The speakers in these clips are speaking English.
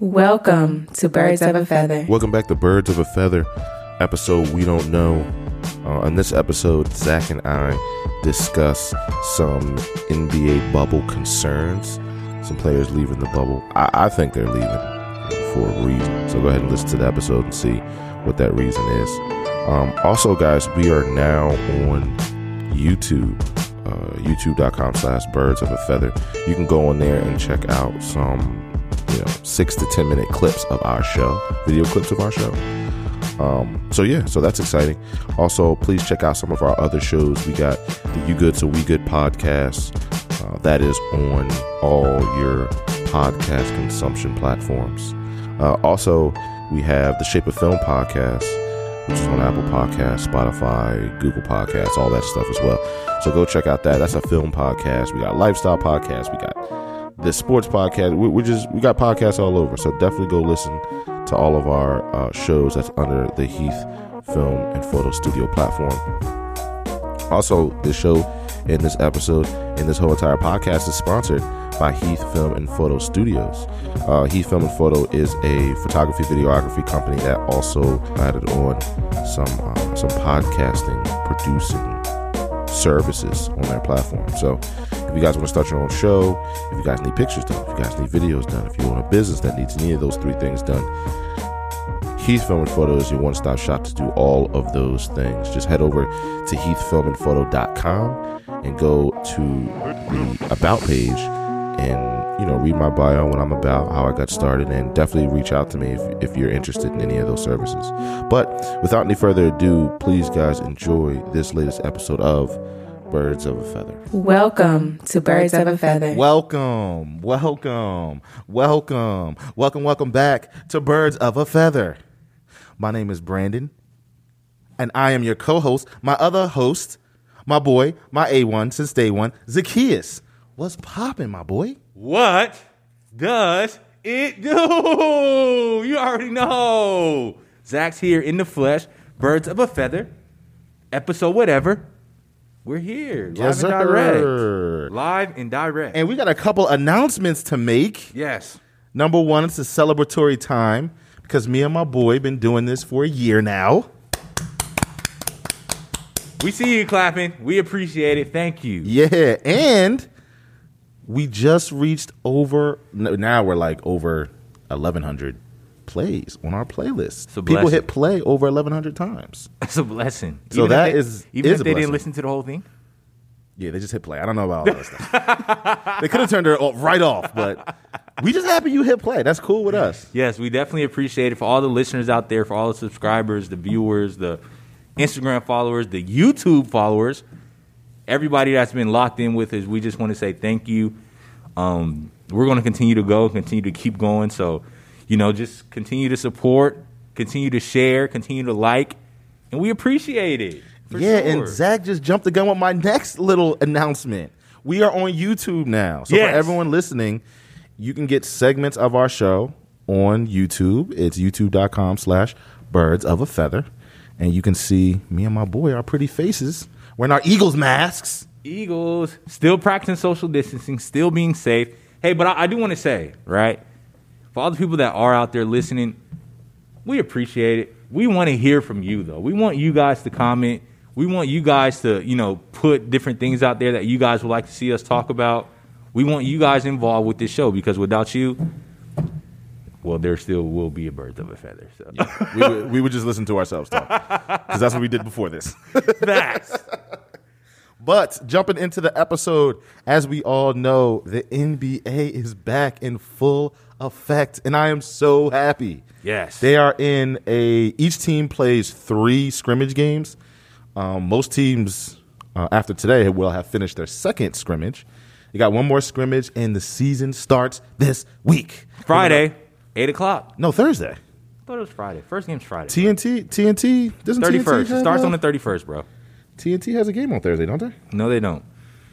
Welcome to Birds of a Feather. Welcome back to Birds of a Feather, episode We Don't Know. Uh, in this episode, Zach and I discuss some NBA bubble concerns, some players leaving the bubble. I, I think they're leaving for a reason. So go ahead and listen to the episode and see what that reason is. Um, also, guys, we are now on YouTube, uh, youtube.com slash birds of a feather. You can go on there and check out some, you know, six to 10 minute clips of our show, video clips of our show. Um, so yeah, so that's exciting. Also, please check out some of our other shows. We got the You Good So We Good podcast. Uh, that is on all your podcast consumption platforms. Uh, also, we have the Shape of Film podcast, which is on Apple Podcasts, Spotify, Google Podcasts, all that stuff as well. So go check out that. That's a film podcast. We got lifestyle podcast. We got the sports podcast. We, we just we got podcasts all over. So definitely go listen to all of our uh, shows that's under the Heath Film and Photo Studio platform. Also, this show in this episode and this whole entire podcast is sponsored by Heath Film and Photo Studios. Uh, Heath Film and Photo is a photography videography company that also added on some uh, some podcasting producing services on their platform. So if you guys want to start your own show, if you guys need pictures done, if you guys need videos done, if you want a business that needs any of those three things done, Heath Film and Photo is your one stop shop to do all of those things. Just head over to heathfilmandphoto.com and go to the About page and you know read my bio, what I'm about, how I got started, and definitely reach out to me if, if you're interested in any of those services. But without any further ado, please guys enjoy this latest episode of Birds of a Feather. Welcome to Birds of a Feather. Welcome, welcome, welcome, welcome, welcome back to Birds of a Feather. My name is Brandon, and I am your co-host. My other host, my boy, my A1 since day one, Zacchaeus. What's popping, my boy? What does it do? You already know. Zach's here in the flesh. Birds of a feather. Episode whatever. We're here. Live Yes, and sir. direct. Live and direct. And we got a couple announcements to make. yes. Number one, it's a celebratory time because me and my boy been doing this for a year now. We see you clapping. We appreciate it. Thank you. Yeah, and we just reached over. Now we're like over eleven hundred plays on our playlist. People hit play over eleven hundred times. It's a blessing. So Even that they, is- even is if they blessing. didn't listen to the whole thing. Yeah, they just hit play. I don't know about all that stuff. they could have turned it o- right off, but we just happy you hit play. That's cool with us. Yes, we definitely appreciate it for all the listeners out there, for all the subscribers, the viewers, the Instagram followers, the YouTube followers, everybody that's been locked in with us. We just want to say thank you. Um, we're going to continue to go, continue to keep going. So, you know, just continue to support, continue to share, continue to like, and we appreciate it. for yeah, sure. and Zach just jumped the gun with my next little announcement. We are on YouTube now. So Yes. for everyone listening, you can get segments of our show on YouTube. It's youtube.com slash birds of a feather. And you can see me and my boy, our pretty faces, wearing our Eagles masks. Eagles still practicing social distancing, still being safe. Hey, but I, I do want to say, right, for all the people that are out there listening, we appreciate it. We want to hear from you, though. We want you guys to comment. We want you guys to, you know, put different things out there that you guys would like to see us talk about. We want you guys involved with this show because without you, well, there still will be a bird of a feather. So we, would, we would just listen to ourselves talk because that's what we did before this. facts. But jumping into the episode, as we all know, the NBA is back in full effect, and I am so happy. Yes. They are in a. Each team plays three scrimmage games. Um, most teams uh, after today will have finished their second scrimmage. You got one more scrimmage, and the season starts this week. Friday, 8 o'clock. No, Thursday. I thought it was Friday. First game's Friday. TNT, TNT doesn't TNT 31st. It starts on the 31st, bro. TNT has a game on Thursday, don't they? No, they don't.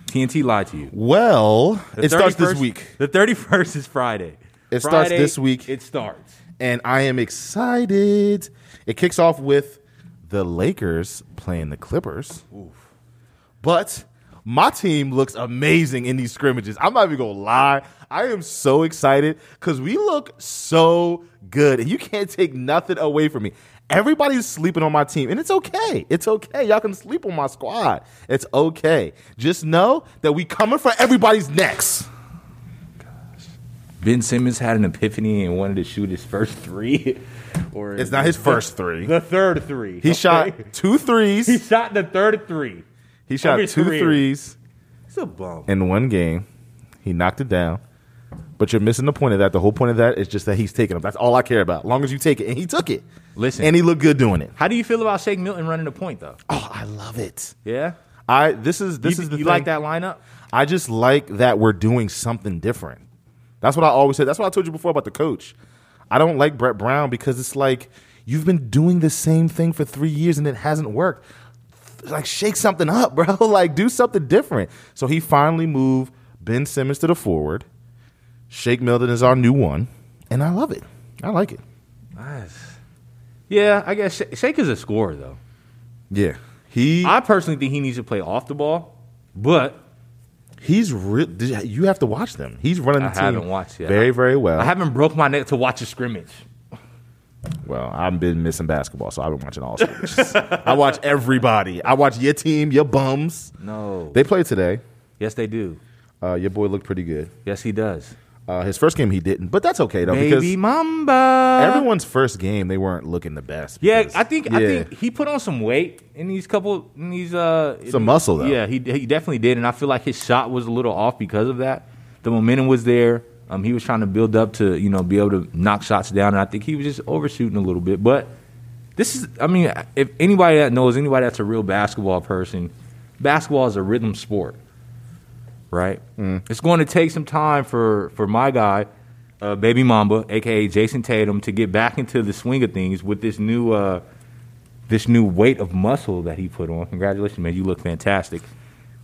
TNT lied to you. Well, it starts this week. The 31st is Friday. It starts this week. It starts. and I am excited. It kicks off with the Lakers playing the Clippers. But My team looks amazing in these scrimmages. I'm not even gonna lie. I am so excited because we look so good, and you can't take nothing away from me. Everybody's sleeping on my team, and it's okay. It's okay. Y'all can sleep on my squad. It's okay. Just know that we coming for everybody's necks. Ben Simmons had an epiphany and wanted to shoot his first three. or It's not his first three. The third three. He okay? shot two threes. He shot the third three. He shot two career. threes It's a bum. in one game. He knocked it down. But you're missing the point of that. The whole point of that is just that he's taking them. That's all I care about. As long as you take it. And he took it. Listen. And he looked good doing it. How do you feel about Shake Milton running the point though? Oh, I love it. Yeah. I this is this you, is the you thing. like that lineup? I just like that we're doing something different. That's what I always said. That's what I told you before about the coach. I don't like Brett Brown because it's like you've been doing the same thing for three years and it hasn't worked. Like shake something up, bro. like do something different. So he finally moved Ben Simmons to the forward. Shake Milton is our new one, and I love it. I like it. Nice. Yeah, I guess Shake is a scorer though. Yeah, he I personally think he needs to play off the ball, but he's real. You have to watch them. He's running the I team haven't watched yet. very very well. I haven't broke my neck to watch a scrimmage. Well, I've been missing basketball, so I've been watching all scrimmages. I watch everybody. I watch your team, your bums. No. They played today. yes, they do. Uh, your boy looked pretty good. Yes, he does. Uh, his first game he didn't, but that's okay though Baby because Mamba. everyone's first game they weren't looking the best. Yeah, because- I think I think he put on some weight in these couple in these uh Some muscle, though. Yeah, he he definitely did, and I feel like his shot was a little off because of that. The momentum was there. Um, he was trying to build up to you know be able to knock shots down, and I think he was just overshooting a little bit. But this is, I mean, if anybody that knows anybody that's a real basketball person, basketball is a rhythm sport, right? Mm. It's going to take some time for for my guy, uh, Baby Mamba, aka Jayson Tatum, to get back into the swing of things with this new uh, this new weight of muscle that he put on. Congratulations, man! You look fantastic.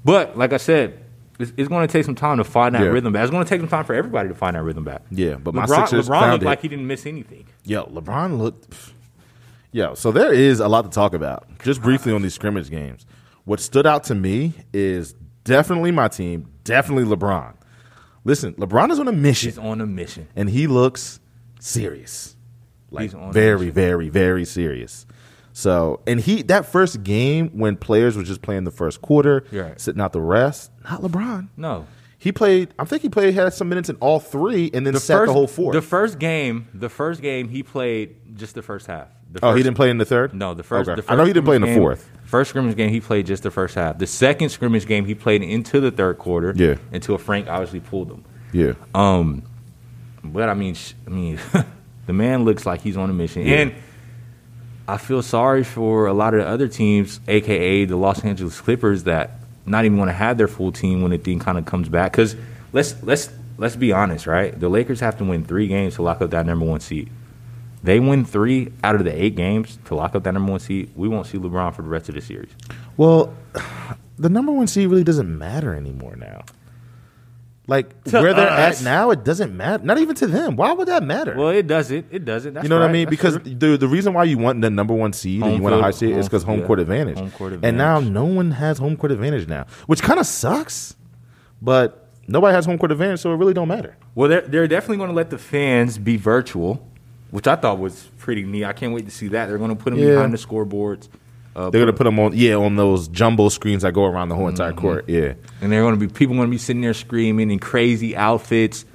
But like I said, it's, it's going to take some time to find that Yeah. rhythm back. It's going to take some time for everybody to find that rhythm back. Yeah, but my LeBron, Sixers LeBron looked it. like he didn't miss anything. Yo, LeBron looked. pff. Yo, so there is a lot to talk about. Just briefly on these scrimmage games. What stood out to me is definitely my team, definitely LeBron. Listen, LeBron is on a mission, He's on a mission. and he looks serious. Like He's on very, very, very serious. So, and he that first game when players were just playing the first quarter, Right. sitting out the rest, not LeBron. No, He played. I think he played had some minutes in all three, and then the sat first the whole fourth. The first game, the first game, he played just the first half. The oh, he didn't play in the third. No, the first. Okay. The first I know he didn't play in the scrimmage fourth. First scrimmage game, he played just the first half. The second scrimmage game, he played into the third quarter. Yeah. Until Frank obviously pulled him. Yeah. Um, but I mean, I mean, the man looks like he's on a mission, Yeah. and I feel sorry for a lot of the other teams, aka the Los Angeles Clippers, that not even want to have their full team when the thing kind of comes back. Because let's let's let's be honest, right? The Lakers have to win three games to lock up that number one seed. They win three out of the eight games to lock up that number one seed. We won't see LeBron for the rest of the series. Well, the number one seed really doesn't matter anymore now. Like To where they're us. at now, it doesn't matter. Not even to them. Why would that matter? Well, it doesn't. It doesn't. That's you know what I right. mean? That's Because true. the the reason why you want the number one seed and Home you want a field- high seed is home- because home yeah, court advantage. home court And now advantage. no one has home court advantage now, which kind of sucks. But nobody has home court advantage, so it really don't matter. Well, they're they're definitely going to let the fans be virtual, which I thought was pretty neat. I can't wait to see that. They're going to put them Yeah. behind the scoreboards. Uh, They're gonna put them on, yeah, on those jumbo screens that go around the whole entire Mm-hmm. court. Yeah, and they're going to be people going to be sitting there screaming in crazy outfits.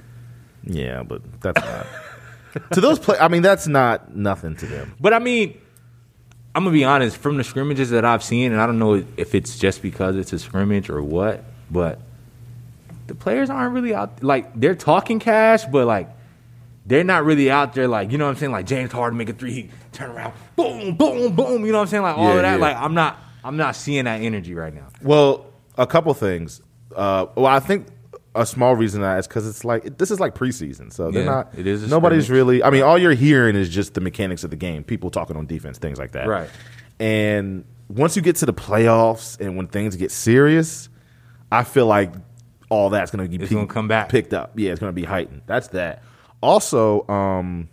yeah, but that's not to those play. I mean, that's not nothing to them. But I mean, I'm gonna be honest. From the scrimmages that I've seen, and I don't know if it's just because it's a scrimmage or what, but the players aren't really out. Like they're talking cash, but like they're not really out there. Like you know what I'm saying? Like James Harden make a three, he turn around, boom, boom, boom. You know what I'm saying? Like all Yeah, of that. yeah. Like I'm not, I'm not seeing that energy right now. Well, a couple things. Uh, well, I think a small reason that is because it's like this is like preseason, so they're Yeah, not. it is nobody's really. I mean, all you're hearing is just the mechanics of the game, people talking on defense, things like that. Right. And once you get to the playoffs and when things get serious, I feel like all that's going to be gonna come back. picked up. Yeah, it's going to be heightened. That's that. Also, um,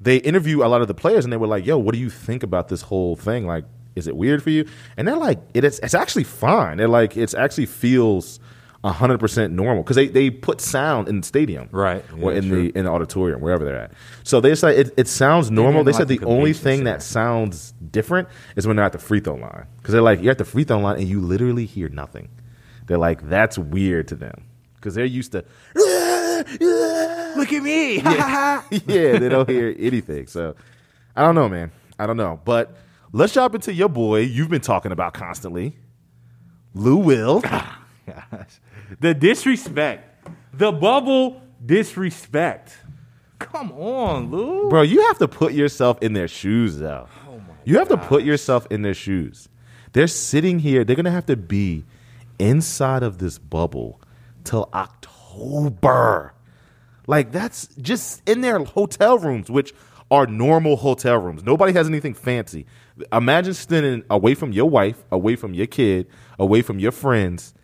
they interview a lot of the players and they were like, "Yo, what do you think about this whole thing? Like, is it weird for you? And they're like, it is. It's actually fine. They're like, it's actually feels hundred percent normal because they, they put sound in the stadium, Right. or Yeah, in true. the in the auditorium, wherever they're at. So they said it, it sounds normal. didn't They said the the only thing that sounds different is when they're at the free throw line because they're like, you're at the free throw line and you literally hear nothing. They're like, that's weird to them because they're used to. Look at me. yeah, they don't hear anything. So I don't know, man. I don't know. But let's jump into your boy you've been talking about constantly, Lou Will. Gosh. The disrespect. The bubble disrespect. Come on, Lou. Bro, you have to put yourself in their shoes, though. Oh my you have to put yourself in their shoes. They're sitting here. They're gonna have to be inside of this bubble till October. Like that's just in their hotel rooms, which are normal hotel rooms. Nobody has anything fancy. Imagine standing away from your wife, away from your kid, away from your friends,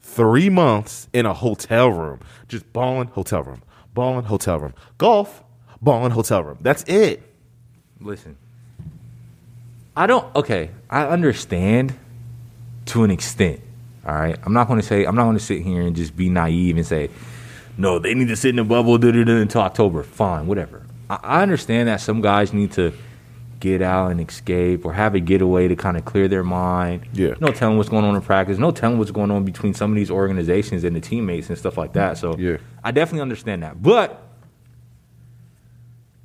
three months in a hotel room, just balling hotel room, balling hotel room, golf, balling hotel room. That's it. Listen. I don't okay, I understand to an extent. All right. I'm not gonna say I'm not gonna sit here and just be naive and say, no, they need to sit in the bubble until October. Fine, whatever. I, I understand that some guys need to get out and escape or have a getaway to kind of clear their mind. Yeah. No telling what's going on in practice. No telling what's going on between some of these organizations and the teammates and stuff like that. So Yeah. I definitely understand that. But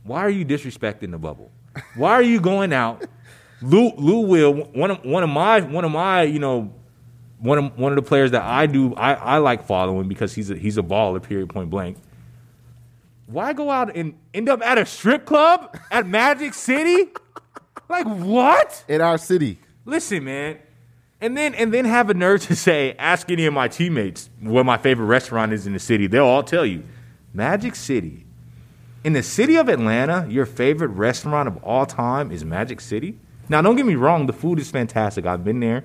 why are you disrespecting the bubble? Why are you going out? Lou Lou will one of one of my one of my you know one of one of the players that I do I, I like following because he's a he's a baller period point blank. Why go out and end up at a strip club at Magic City? Like what? In our city. Listen, man. And then and then have a nerve to say, ask any of my teammates what my favorite restaurant is in the city. They'll all tell you. Magic City. In the city of Atlanta, your favorite restaurant of all time is Magic City. Now, don't get me wrong, the food is fantastic. I've been there.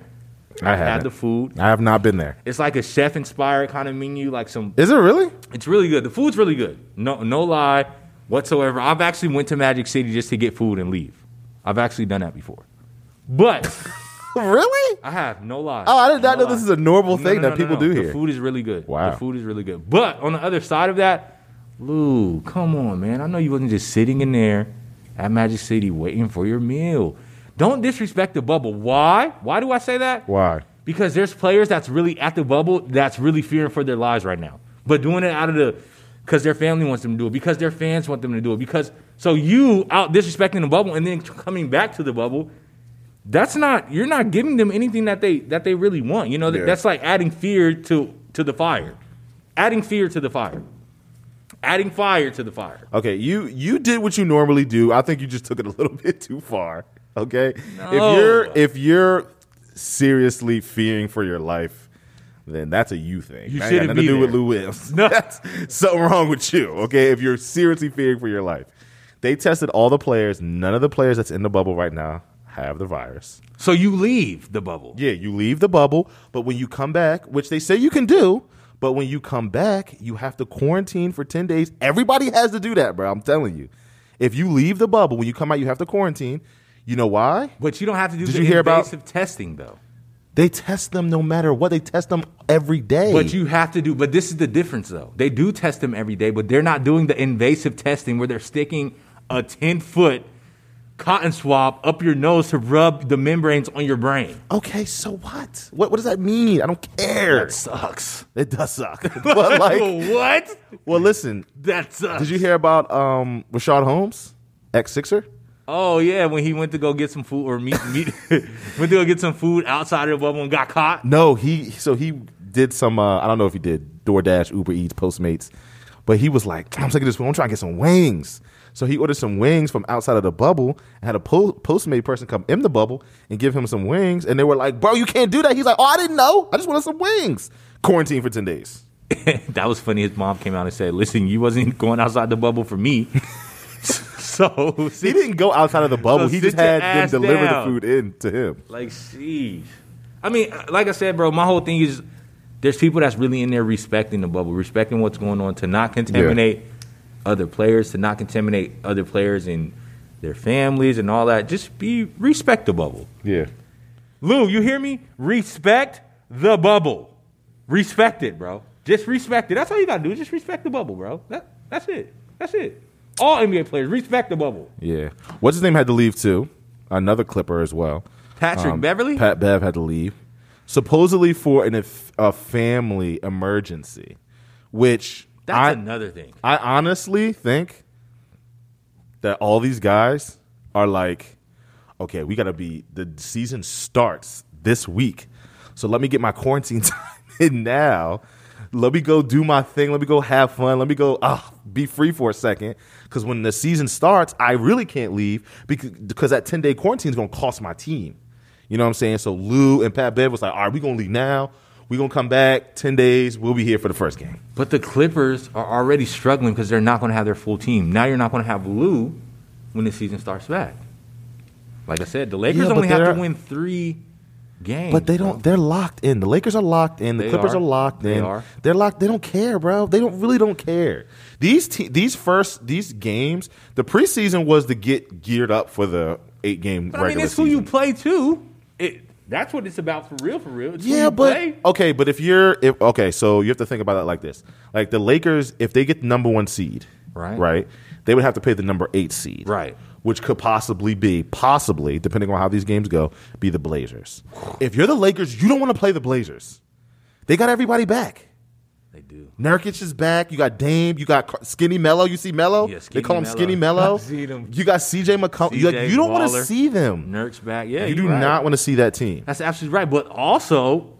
I had the food. I have not been there. It's like a chef inspired kind of menu, like some Is it really? it's really good. The food's really good. No, no lie whatsoever. I've actually went to Magic City just to get food and leave. I've actually done that before. But Really? I have no lie. Oh, I did not No know this is a normal No, thing no, that people do the here. The food is really good. Wow. The food is really good. But on the other side of that, Lou, come on, man. I know you wasn't just sitting in there at Magic City waiting for your meal. Don't disrespect the bubble. Why? Why do I say that? Why? Because there's players that's really at the bubble that's really fearing for their lives right now. But doing it out of the because their family wants them to do it, because their fans want them to do it, because so you out disrespecting the bubble and then coming back to the bubble, that's not you're not giving them anything that they that they really want. You know, Yeah. that's like adding fear to to the fire. Adding fear to the fire. Adding fire to the fire. Okay, you you did what you normally do. I think you just took it a little bit too far. Okay, if you're if you're seriously fearing for your life, then that's a you thing. You That shouldn't nothing to do with there. Lou Williams. No. that's something wrong with you. Okay, if you're seriously fearing for your life, they tested all the players. None of the players that's in the bubble right now have the virus. So you leave the bubble. Yeah, you leave the bubble, but when you come back, which they say you can do, but when you come back, you have to quarantine for 10 days. Everybody has to do that, bro. I'm telling you. If you leave the bubble, when you come out, you have to quarantine. You know why? But you don't have to do Did the you hear about- invasive testing though. They test them no matter what. They test them every day. But you have to do. But this is the difference, though. They do test them every day, but they're not doing the invasive testing where they're sticking a ten foot cotton swab up your nose to rub the membranes on your brain. okay, so what? What what does that mean? I don't care. That sucks. it does suck. but like, what? well, listen. That sucks. Did you hear about um Richaun Holmes, ex Sixer? Oh yeah, when he went to go get some food or meet, meet went to go get some food outside of the bubble and got caught. No, he so he did some. Uh, I don't know if he did DoorDash, Uber Eats, Postmates, but he was like, "I'm sick of this food. I'm trying to get some wings." So he ordered some wings from outside of the bubble and had a po- Postmate person come in the bubble and give him some wings. And they were like, "Bro, you can't do that." He's like, "Oh, I didn't know. I just wanted some wings." Quarantine for ten days. that was funny. His mom came out and said, "Listen, you wasn't going outside the bubble for me." so He didn't go outside of the bubble. So he just had them deliver down. the food in to him. Like, sheesh. I mean, like I said, bro, my whole thing is there's people that's really in there respecting the bubble, respecting what's going on, to not contaminate other players, to not contaminate other players and their families and all that. Just be respect the bubble. Yeah. Lou, you hear me? Respect the bubble. Respect it, bro. Just respect it. That's all you gotta do. Just respect the bubble, bro. That, that's it. That's it. All NBA players respect the bubble. Yeah. What's his name had to leave too? Another Clipper as well. Patrick Um, Beverley. Pat Bev had to leave, supposedly for an eff- a family emergency, which that's I, another thing. I honestly think that all these guys are like, okay, we got to be. The season starts this week, so let me get my quarantine time in now. Let me go do my thing. Let me go have fun. Let me go ah, be free for a second. Because when the season starts, I really can't leave because, because that 10 day quarantine is going to cost my team. You know what I'm saying? So Lou and Pat Bev was like, all right, we're going to leave now. We're going to come back 10 days. We'll be here for the first game. But the Clippers are already struggling because they're not going to have their full team. Now you're not going to have Lou when the season starts back. Like I said, the Lakers Yeah, only have to win three games. But they don't. They're locked in. The Lakers are locked in. The They Clippers are. are, locked They in. are. They're locked. They don't care, bro. They don't really don't care. These te- these first these games, the preseason was to get geared up for the eight game But I mean, regular it's who you play too. It that's what it's about for real, for real. It's who yeah, you but play. okay, but if you're if okay, so you have to think about it like this: like the Lakers, if they get the number one seed, Right. right, they would have to pay the number eight seed, Right. Which could possibly be, possibly, depending on how these games go, be the Blazers. If you're the Lakers, you don't want to play the Blazers. They got everybody back. they do. Nurkic is back. You got Dame. You got Skinny Melo. You see Melo? Yeah, they call him Melo. Skinny Melo. I've seen him. You got CJ McCollum. You, like, you don't want to see them. Nurk's back. Yeah, you do right. not want to see that team. That's absolutely right. But also,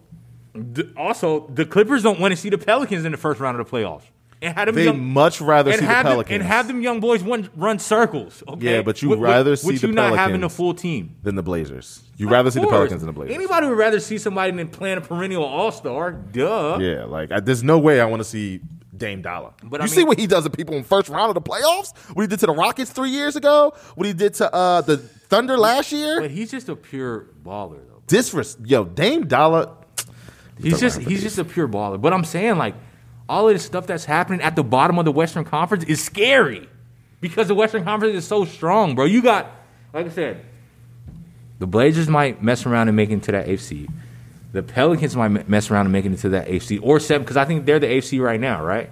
also the Clippers don't want to see the Pelicans in the first round of the playoffs. And have them They young, much rather see the have them, Pelicans and have them young boys run, run circles. Okay? Yeah, but you with- rather see the you not having a Pelicans. full team. than the Blazers. You rather see the Pelicans than the Blazers. Anybody would rather see somebody than playing a perennial All Star. Duh. Yeah, like I, there's no way I want to see Dame Dollar. But you I see what he does to people in first round of the playoffs? What he did to the Rockets three years ago? What he did to uh, the Thunder last year? But he's just a pure baller, though. Disres- Yo, Dame Dollar. He's just he's just a pure baller. But I'm saying like all of this stuff that's happening at the bottom of the Western Conference is scary because the Western Conference is so strong, bro. You got like I said, the Blazers might mess around and make it to that AFC. The Pelicans might mess around and make it into that AFC or seven because I think they're the AFC right now, right?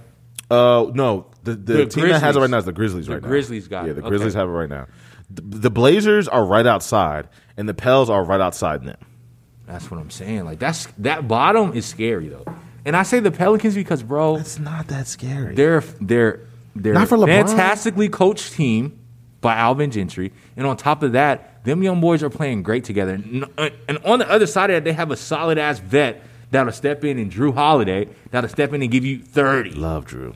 Uh, no, the, the, The team that has it right now is the Grizzlies. The right now. Grizzlies got yeah, the Okay. Grizzlies have it right now. The, the Blazers are right outside, and the Pels are right outside them. That's what I'm saying. Like that's that bottom is scary though. And I say the Pelicans because, bro, It's not that scary. they're they're they're Not for LeBron. fantastically coached team by Alvin Gentry, and on top of that, them young boys are playing great together. And, uh, and on the other side of that, they have a solid ass vet that'll step in and Jrue Holiday that'll step in and give you 30. Love Jrue.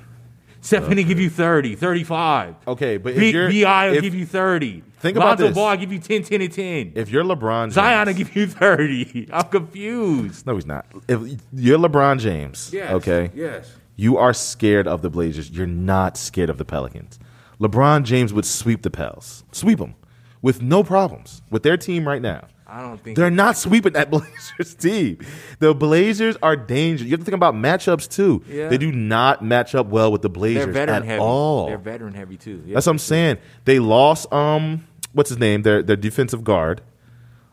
Step in and give you 30, 35. Okay, but if B- you're- B.I. will if- give you 30. Think about Lonzo this. Ball give you 10, 10, and 10. If you're LeBron James, Zion will give you 30. I'm confused. no, he's not. If you're LeBron James, Yes. okay, Yes. you are scared of the Blazers. You're not scared of the Pelicans. LeBron James would sweep the Pels, sweep them with no problems with their team right now. I don't think They're not sweeping that Blazers team. The Blazers are dangerous. You have to think about matchups too. Yeah. They do not match up well with the they're Blazers veteran at heavy. all. They're veteran heavy too. Yeah. That's what I'm saying. They lost um what's his name? Their their defensive guard,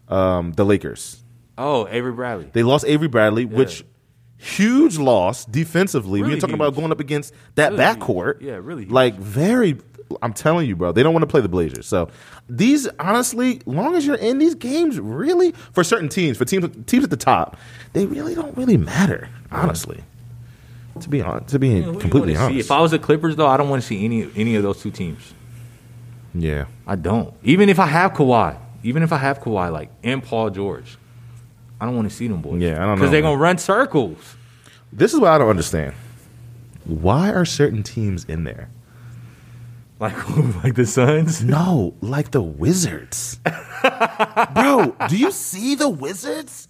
um, the Lakers. oh, Avery Bradley. They lost Avery Bradley, which huge loss defensively. Really We're talking huge. about going up against that Really backcourt. huge. Yeah, really huge. Like very I'm telling you, bro, they don't want to play the Blazers. So these honestly, long as you're in these games, really for certain teams, for teams teams at the top, they really don't really matter, honestly. To be on, to be completely wanna see? honest, If I was the Clippers, though, I don't want to see any any of those two teams. yeah. I don't. Even if I have Kawhi, even if I have Kawhi, like and Paul George, I don't want to see them boys. Yeah, I don't know, because they're gonna run circles. This is what I don't understand. Why are certain teams in there? Like like the Suns. No, like the Wizards. bro, do you see the Wizards?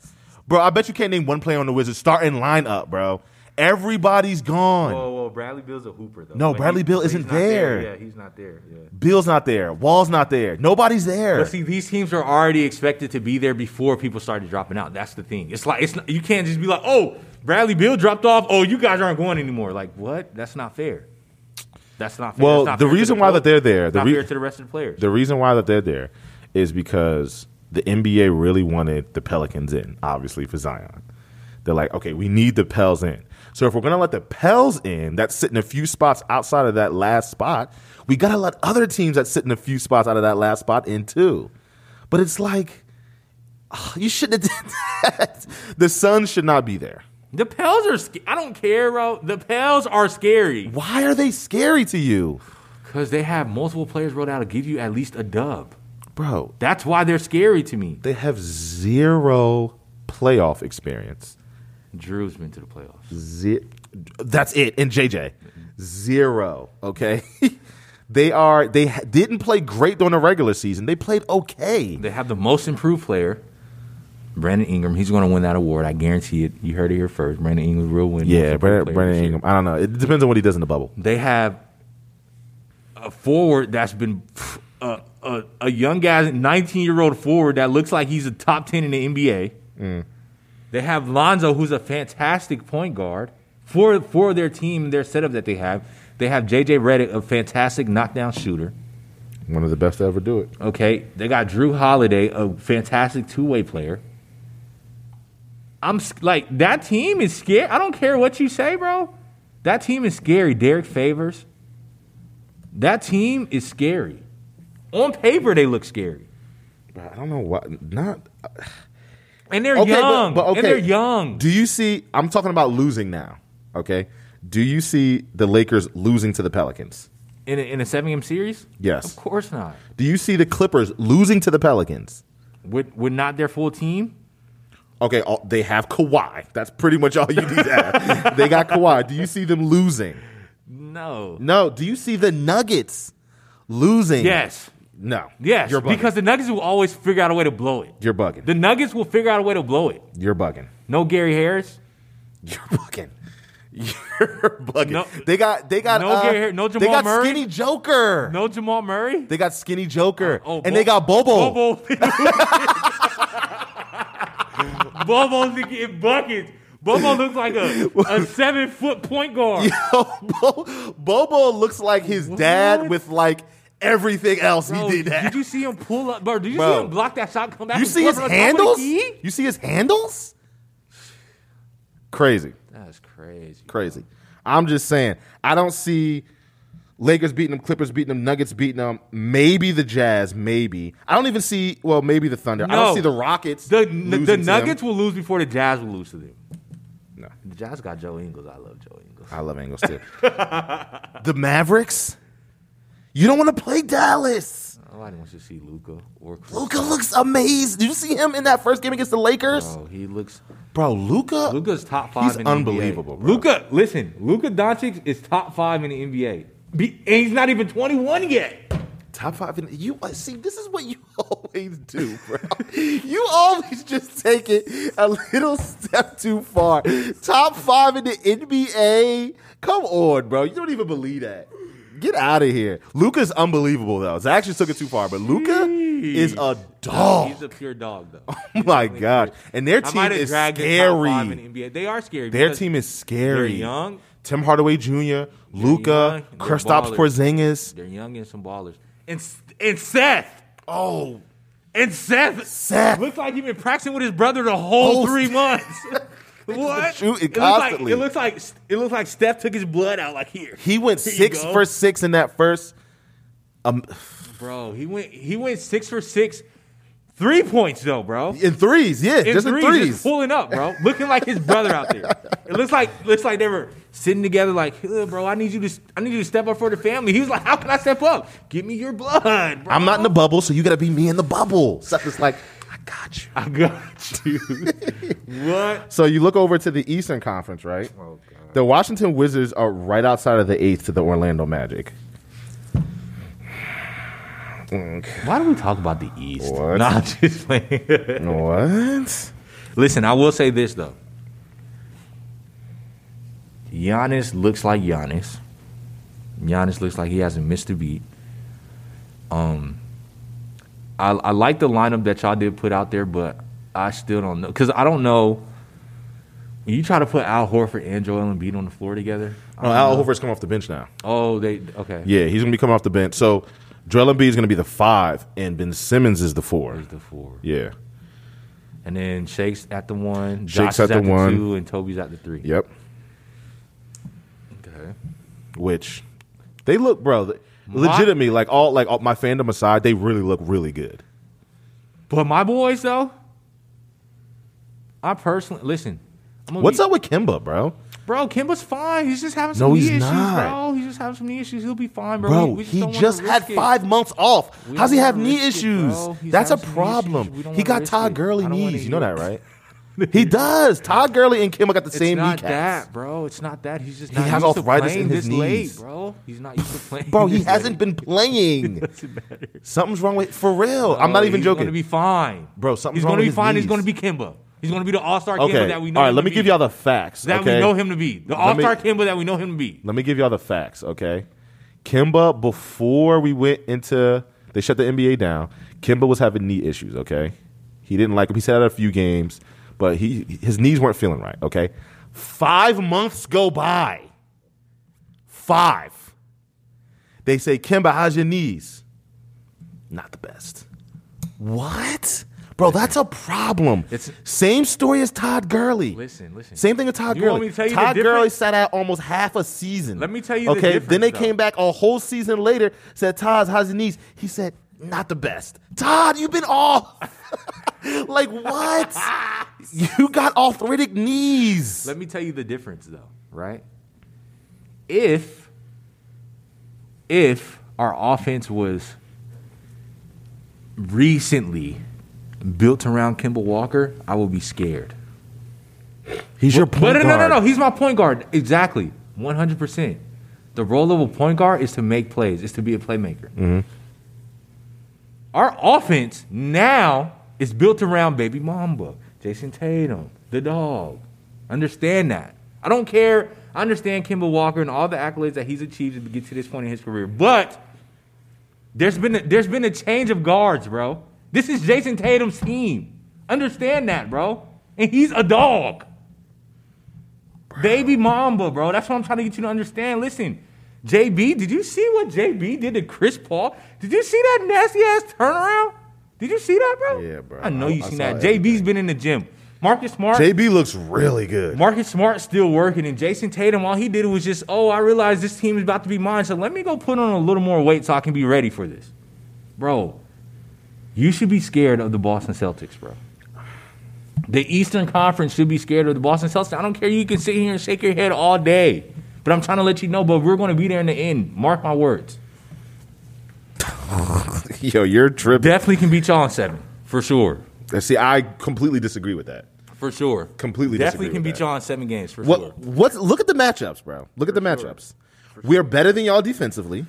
Bro, I bet you can't name one player on the Wizards starting lineup, bro. Everybody's gone. Whoa, whoa, Bradley Beal's a hooper though. No, But Bradley Beal but isn't not there. Yeah, he's not there. Yeah. Beal's not there. Wall's not there. Nobody's there. But see, these teams are already expected to be there before people started dropping out. That's the thing. It's like it's not, you can't just be like, oh, Bradley Beal dropped off. Oh, you guys aren't going anymore. Like what? That's not fair. That's not fair. Well, not the fair reason the why that they're there, the not re- fair to the rest of the players. the reason why that they're there is because the NBA really wanted the Pelicans in, obviously for Zion. They're like, okay, we need the Pels in. So if we're gonna let the Pels in, that's sitting a few spots outside of that last spot, we gotta let other teams that sit in a few spots out of that last spot in too. But it's like, ah, you shouldn't have did that. The Suns should not be there. The Pels are. sc- I don't care, bro. The Pels are scary Why are they scary to you, because they have multiple players rolled out to give you at least a dub. bro? That's why they're scary to me. They have zero playoff experience. Jrue's been to the playoffs. Ze- that's it. And JJ, zero. Okay, they are. They ha- didn't play great during the regular season. They played okay. They have the most improved player, Brandon Ingram. He's going to win that award. I guarantee it. You heard it here first. Brandon Ingram will win. Yeah, Brandon, Brandon. Ingram. I don't know. It depends on what he does in the bubble. They have a forward that's been a, a, a young guy, 19 year old forward that looks like he's a top 10 in the NBA. Mm. They have Lonzo, who's a fantastic point guard for for their team, their setup that they have. They have JJ Redick, a fantastic knockdown shooter. One of the best to ever do it. Okay, they got Jrue Holiday, a fantastic two way player. I'm like that team is scary. I don't care what you say, bro. That team is scary. Derrick Favors. That team is scary. On paper, they look scary, But I don't know what. Not. and they're Okay, but- young. but okay. And they're young. Do you see? I'm talking about losing now. Okay. Do you see the Lakers losing to the Pelicans? In a, in a seven game series? Yes. Of course not. Do you see the Clippers losing to the Pelicans? With with not their full team. Okay, all, they have Kawhi. That's pretty much all you need to have. they got Kawhi. Do you see them losing? No. No. Do you see the Nuggets losing? Yes. No. Yes. You're bugging. Because the Nuggets will always figure out a way to blow it. you're bugging. The Nuggets will figure out a way to blow it. you're bugging. No Gary Harris. You're bugging. You're bugging. No- they got. They got. no uh, Gary Har- no Jamal They got Murray? Skinny Joker. No Jamal Murray. They got Skinny Joker. Oh, and Bo- they got Bobo. Bobo. Bobo's getting buckets. Bobo looks like a, a seven foot point guard. Yo, Bo- Bobo looks like his dad with like everything else Bro, he did. did you see him pull up, bro? Did you Bro. see him block that shot, come back? You see his from the top of the handles? You see his handles? Crazy, That's crazy. crazy. I'm just saying. I don't see Lakers beating them, Clippers beating them, Nuggets beating them. Maybe the Jazz. Maybe I don't even see. Well, maybe the Thunder. I don't see the Rockets. The losing the to them. Nuggets will lose before the Jazz will lose to them. No. The Jazz got Joe Ingles. I love Joe Ingles. I love Ingles too. the Mavericks. You don't want to play Dallas. Nobody wants to see Luka or Chris. Luka looks amazing. Did you see him in that first game against the Lakers? Bro, he looks. Bro, Luka. Luka's top five. He's in unbelievable, NBA. bro. Luka, listen, Luka Doncic is top five in the NBA, Be, and he's not even twenty one yet. Top five. In, you uh, see, this is what you always do, bro. you always just take it a little step too far. Top five in the NBA. Come on, bro. You don't even believe that. Get out of here. Luka's unbelievable though. Zach just took it too far, but Luka is a dog. He's a pure dog, though. Oh my god! And their I team is dragged top five in scary. the NBA. They are scary. Their team is scary. They're young. Tim Hardaway Jr., Luka, Kristaps. Porzingis. They're young and some ballers. And and Seth. Oh, And Seth, Seth. looks like he's been practicing with his brother the whole Oh, three months. what? shooting it looks like constantly. it looks like it looks like Steph took his blood out. Like here, he went Here six for six in that first. Um, bro. He went he went six for six, three points though, bro. in threes, yeah, In just threes, in just threes. pulling up, bro. Looking like his brother out there. It looks like looks like they were sitting together, like, bro. I need you to I need you to step up for the family. He was like, how can I step up? Give me your blood, bro. I'm not in the bubble, so you got to be me in the bubble. Seth is like, I got you. I got you. what? So you look over to the Eastern Conference, right? Oh god. The Washington Wizards are right outside of the eighth to the Orlando Magic. Why do we talk about the East? What? Nah, I'm just playing. What? Listen, I will say this though. Giannis looks like Giannis. Giannis looks like he hasn't missed a beat. Um, I I like the lineup that y'all did put out there, but I still don't know because I don't know. When you try to put Al Horford and Joel Embiid on the floor together, No, Al know. Horford's come off the bench now. Oh, they okay. Yeah, he's gonna be coming off the bench. So Joel Embiid is going to be the five, and Ben Simmons is the four. Is the four. Yeah. And then Shake's at the one, Shake's Josh at is the one. two, and Toby's at the three. Yep. Which they look, bro. th- Legitimately, like all like all, my fandom aside, they really look really good. But my boys, though, I personally listen. I'm What's be- up with Kemba, bro? bro? Kemba's fine. He's just having some No, knee he's issues, not. bro. He's just having some knee issues. He'll be fine, bro. Bro, We- we he just had it. five months off. We How's he have knee risk it, issues? That's a having some knee problem. issues. He got Todd. Gurley I don't wanna knees. You know that, right? he does. Todd Gurley and Kemba got the. It's same not kneecaps. that, bro. It's not that. He's just He has used arthritis in his this late, knees. bro. He's not used to playing. Bro, he hasn't late. been playing. Something's wrong with for real. I'm not even joking. he's gonna be fine, Bro, something's wrong. He's gonna be fine. He's gonna be Kemba. He's gonna be the All Star Kemba okay. that we know. All right, let me be. give y'all the facts. that okay? we know him to be. The All Star Kemba that we know him to be. Let me give y'all the facts, okay? Kemba, before we went into, they shut the NBA down. Kemba was having knee issues, okay? He didn't like him. He sat out a few games, but he his knees weren't feeling right, okay? Five months go by. Five. They say, Kemba, how's your knees? Not the best. What? Bro, that's a problem. It's- Same story as Todd Gurley. Listen, listen. Same thing with Todd You Gurley. to tell you the Todd Gurley sat out almost half a season. Let me tell you the Okay, then they though. came back a whole season later. Said Todd, how's your knees? He said, not the best. Todd, you've been off. like what? you got arthritic knees. Let me tell you the difference, though. Right? If if our offense was recently built around Kemba Walker, I would be scared. He's your But point no, no, no, no. He's my point guard. Exactly. 100%. The role of a point guard is to make plays, is to be a playmaker. Mm-hmm. Our offense now is built around Baby Mamba, Jayson Tatum, the dog. Understand that. I don't care. I understand Kemba Walker and all the accolades that he's achieved to get to this point in his career. But there's been a, there's been a change of guards, bro. This is Jayson Tatum's team. Understand that, bro. And he's a dog. Baby Mamba, bro. That's what I'm trying to get you to understand. Listen, JB, did you see what JB did to Chris Paul? Did you see that nasty ass turnaround? Did you see that, bro? Yeah, bro. I know I- you I seen that. everything. JB's been in the gym. Marcus Smart. JB looks really good. Marcus Smart still working, and Jayson Tatum, all he did was just, oh, I realized this team is about to be mine, so let me go put on a little more weight so I can be ready for this. Bro, you should be scared of the Boston Celtics, bro. The Eastern Conference should be scared of the Boston Celtics. I don't care. You can sit here and shake your head all day, but I'm trying to let you know, but we're going to be there in the end. Mark my words. Yo, you're tripping. Definitely can beat y'all in seven, for sure. Uh, see, I completely disagree with that. For sure. Completely Definitely disagree can with beat that. y'all in seven games, for sure. What? What's? Look at the matchups, bro. Look at the matchups. We're better than y'all defensively.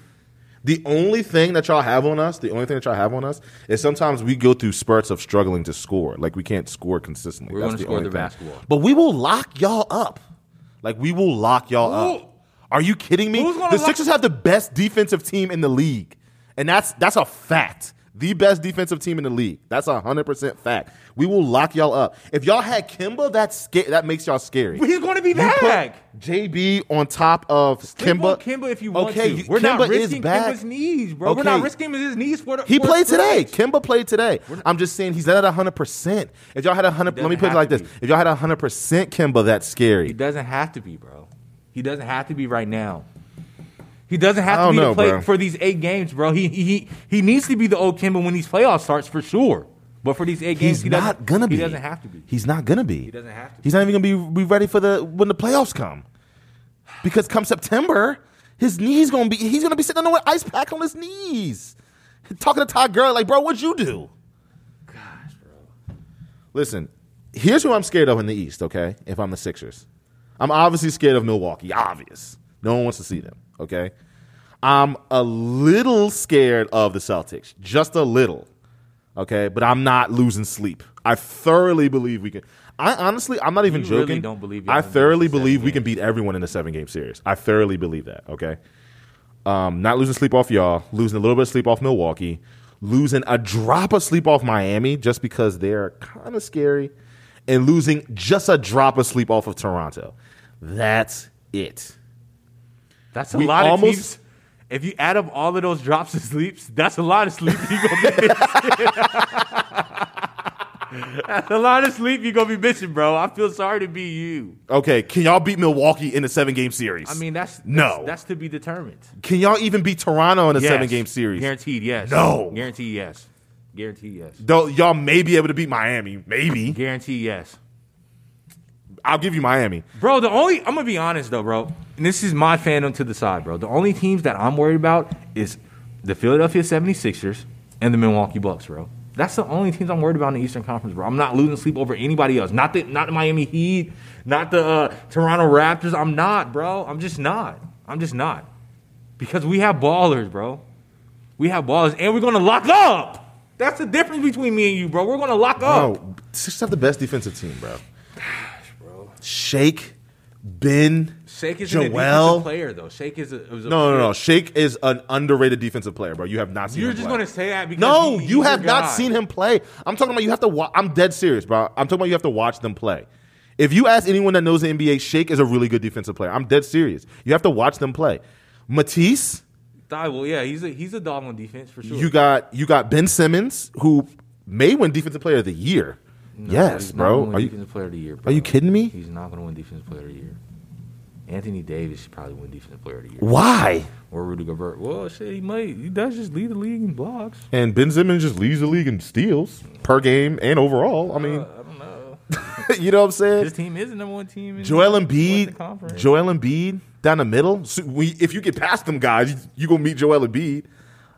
The only thing that y'all have on us, the only thing that y'all have on us, is sometimes we go through spurts of struggling to score. Like we can't score consistently. We're That's gonna the score only the thing. basketball. But we will lock y'all up. Like we will lock y'all Who- up. Are you kidding me? Who's gonna The lock- Sixers have the best defensive team in the league, and that's that's a fact. The best defensive team in the league. That's a hundred percent fact. We will lock y'all up. If y'all had Kemba, that's sca- that makes y'all scary. He's going to be back. JB on top of Kemba. Kemba if you want okay, to. We're not risking is back. Kemba's knees, bro. We're not risking his knees for the. He for played today. Kemba played today. I'm just saying he's not at 100%. If y'all had 100 let me put it like this. If y'all had a 100% Kemba, that's scary. He doesn't have to be, bro. He doesn't have to be right now. He doesn't have to be know, to play bro. for these eight games, bro. He he he needs to be the old Kemba when these playoffs starts for sure. But for these eight games, He's he not gonna be. He doesn't have to be. He's not gonna be. He doesn't have to He's not even gonna be, be ready for the when the playoffs come. Because come September, his knees gonna be he's gonna be sitting on an ice pack on his knees. Talking to Todd Gurley, like, bro, what'd you do? Gosh, bro. Listen, here's who I'm scared of in the East, okay? If I'm the Sixers. I'm obviously scared of Milwaukee, obvious. No one wants to see them, okay? I'm a little scared of the Celtics, just a little, okay? But I'm not losing sleep. I thoroughly believe we can. I honestly, I'm not even You joking. really don't believe I thoroughly believe we can beat everyone in the seven game series. I thoroughly believe that, okay? Um, not losing sleep off y'all, losing a little bit of sleep off Milwaukee, losing a drop of sleep off Miami just because they're kind of scary, and losing just a drop of sleep off of Toronto. That's it. That's a We lot almost- of teams. If you add up all of those drops of sleeps, that's a lot of sleep you gonna be missing. that's a lot of sleep you gonna be missing, bro. I feel sorry to be you. Okay, can y'all beat Milwaukee in a seven game series? I mean, that's, that's No. That's to be determined. can y'all even beat Toronto in a Yes. seven game series? Guaranteed, yes. No. Guaranteed, yes. Guaranteed, yes. Though y'all may be able to beat Miami, maybe. Guaranteed, yes. I'll give you Miami. Bro, the only I'm gonna be honest though, bro. And this is my fandom to the side, bro. The only teams that I'm worried about is the Philadelphia 76ers and the Milwaukee Bucks, bro. That's the only teams I'm worried about in the Eastern Conference, bro. I'm not losing sleep over anybody else. Not the not the Miami Heat, not the uh, Toronto Raptors. I'm not, bro. I'm just not. I'm just not. Because we have ballers, bro. We have ballers, and we're gonna lock up. That's the difference between me and you, bro. We're gonna lock up. Bro, Sixers have the best defensive team, bro. Shake, Ben, Shake is a Joel. defensive player, though. Shake is a, was a No, no, no. Shake is an underrated defensive player, bro. You have not seen You're him just play. gonna say that because No, he- you have not seen him play. I'm talking about you have to watch. I'm dead serious, bro. I'm talking about you have to watch them play. If you ask anyone that knows the NBA, Shake is a really good defensive player. I'm dead serious. You have to watch them play. Matisse, well, yeah, he's a he's a dog on defense for sure. you got you got Ben Simmons, who may win Defensive Player of the Year. No, yes, bro. Are you defensive player of the year? Bro. are you kidding me? He's not going to win defensive player of the year. Anthony Davis should probably win defensive player of the year, Why? or Rudy Gobert. Well, shit, he might. He does just lead the league in blocks. And Ben Simmons just leads the league in steals per game and overall. I mean, Uh, I don't know. you know what I'm saying? This team is the number one team. In Joel the Embiid. Joel Embiid down the middle. So we, if you get past them guys, you, you gonna meet Joel Embiid.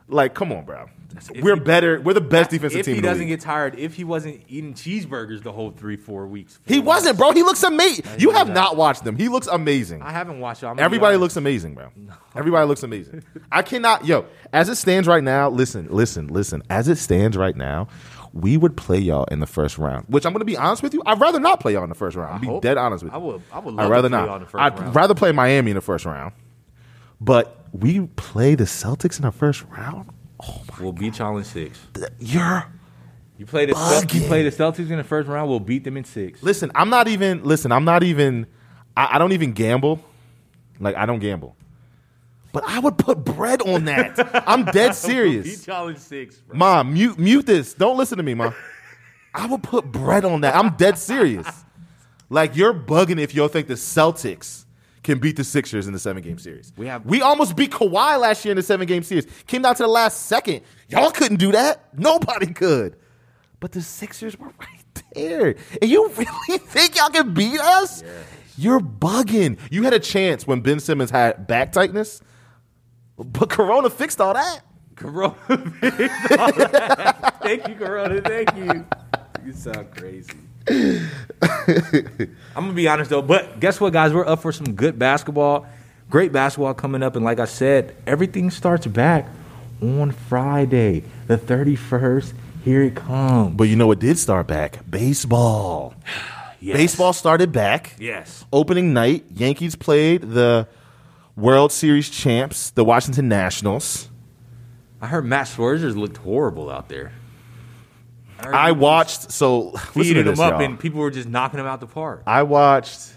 Like, come on, bro. If We're he- better. We're the best defensive if team. he in doesn't get tired, if he wasn't eating cheeseburgers the whole three, four weeks, he four wasn't, bro. He looks amazing. You have not. not watched them. He looks amazing. I haven't watched. it. I'm gonna be Everybody looks amazing, bro. Everybody looks amazing. I cannot, yo, as it stands right now, listen, listen, listen. As it stands right now, we would play y'all in the first round, which I'm going to be honest with you. I'd rather not play y'all in the first round. I'll be dead honest with you. I would. I would I'd rather to play not. y'all in the first I'd round. rather play Miami in the first round. But we play the Celtics in the first round? Oh we'll beat y'all in six. You're. You play the Cel- you Bugging. play the Celtics in the first round. We'll beat them in six. Listen, I'm not even, listen, I'm not even, I, I don't even gamble. Like, I don't gamble. But I would put bread on that. I'm dead serious. Beat y'all in six, bro. Mom, mute mute this. Don't listen to me, mom. I would put bread on that. I'm dead serious. Like you're bugging if you think the Celtics can beat the Sixers in the seven game series. We have- we almost beat Kawhi last year in the seven game series. Came down to the last second. Y'all couldn't do that. Nobody could. But the Sixers were right there. And you really think y'all can beat us? You're bugging. You had a chance when Ben Simmons had back tightness, but Corona fixed all that. Corona. fixed all that. thank you, Corona. Thank you. You sound crazy. I'm gonna be honest though, but guess what, guys? We're up for some good basketball. Great basketball coming up, and like I said, everything starts back on Friday, the 31st. Here it comes. But you know what did start back? Baseball. Yes. Baseball started back. Yes. Opening night, Yankees played the World Series champs, the Washington Nationals. I heard Max Scherzer looked horrible out there. I watched so feeding him up, y'all. and people were just knocking him out the park. I watched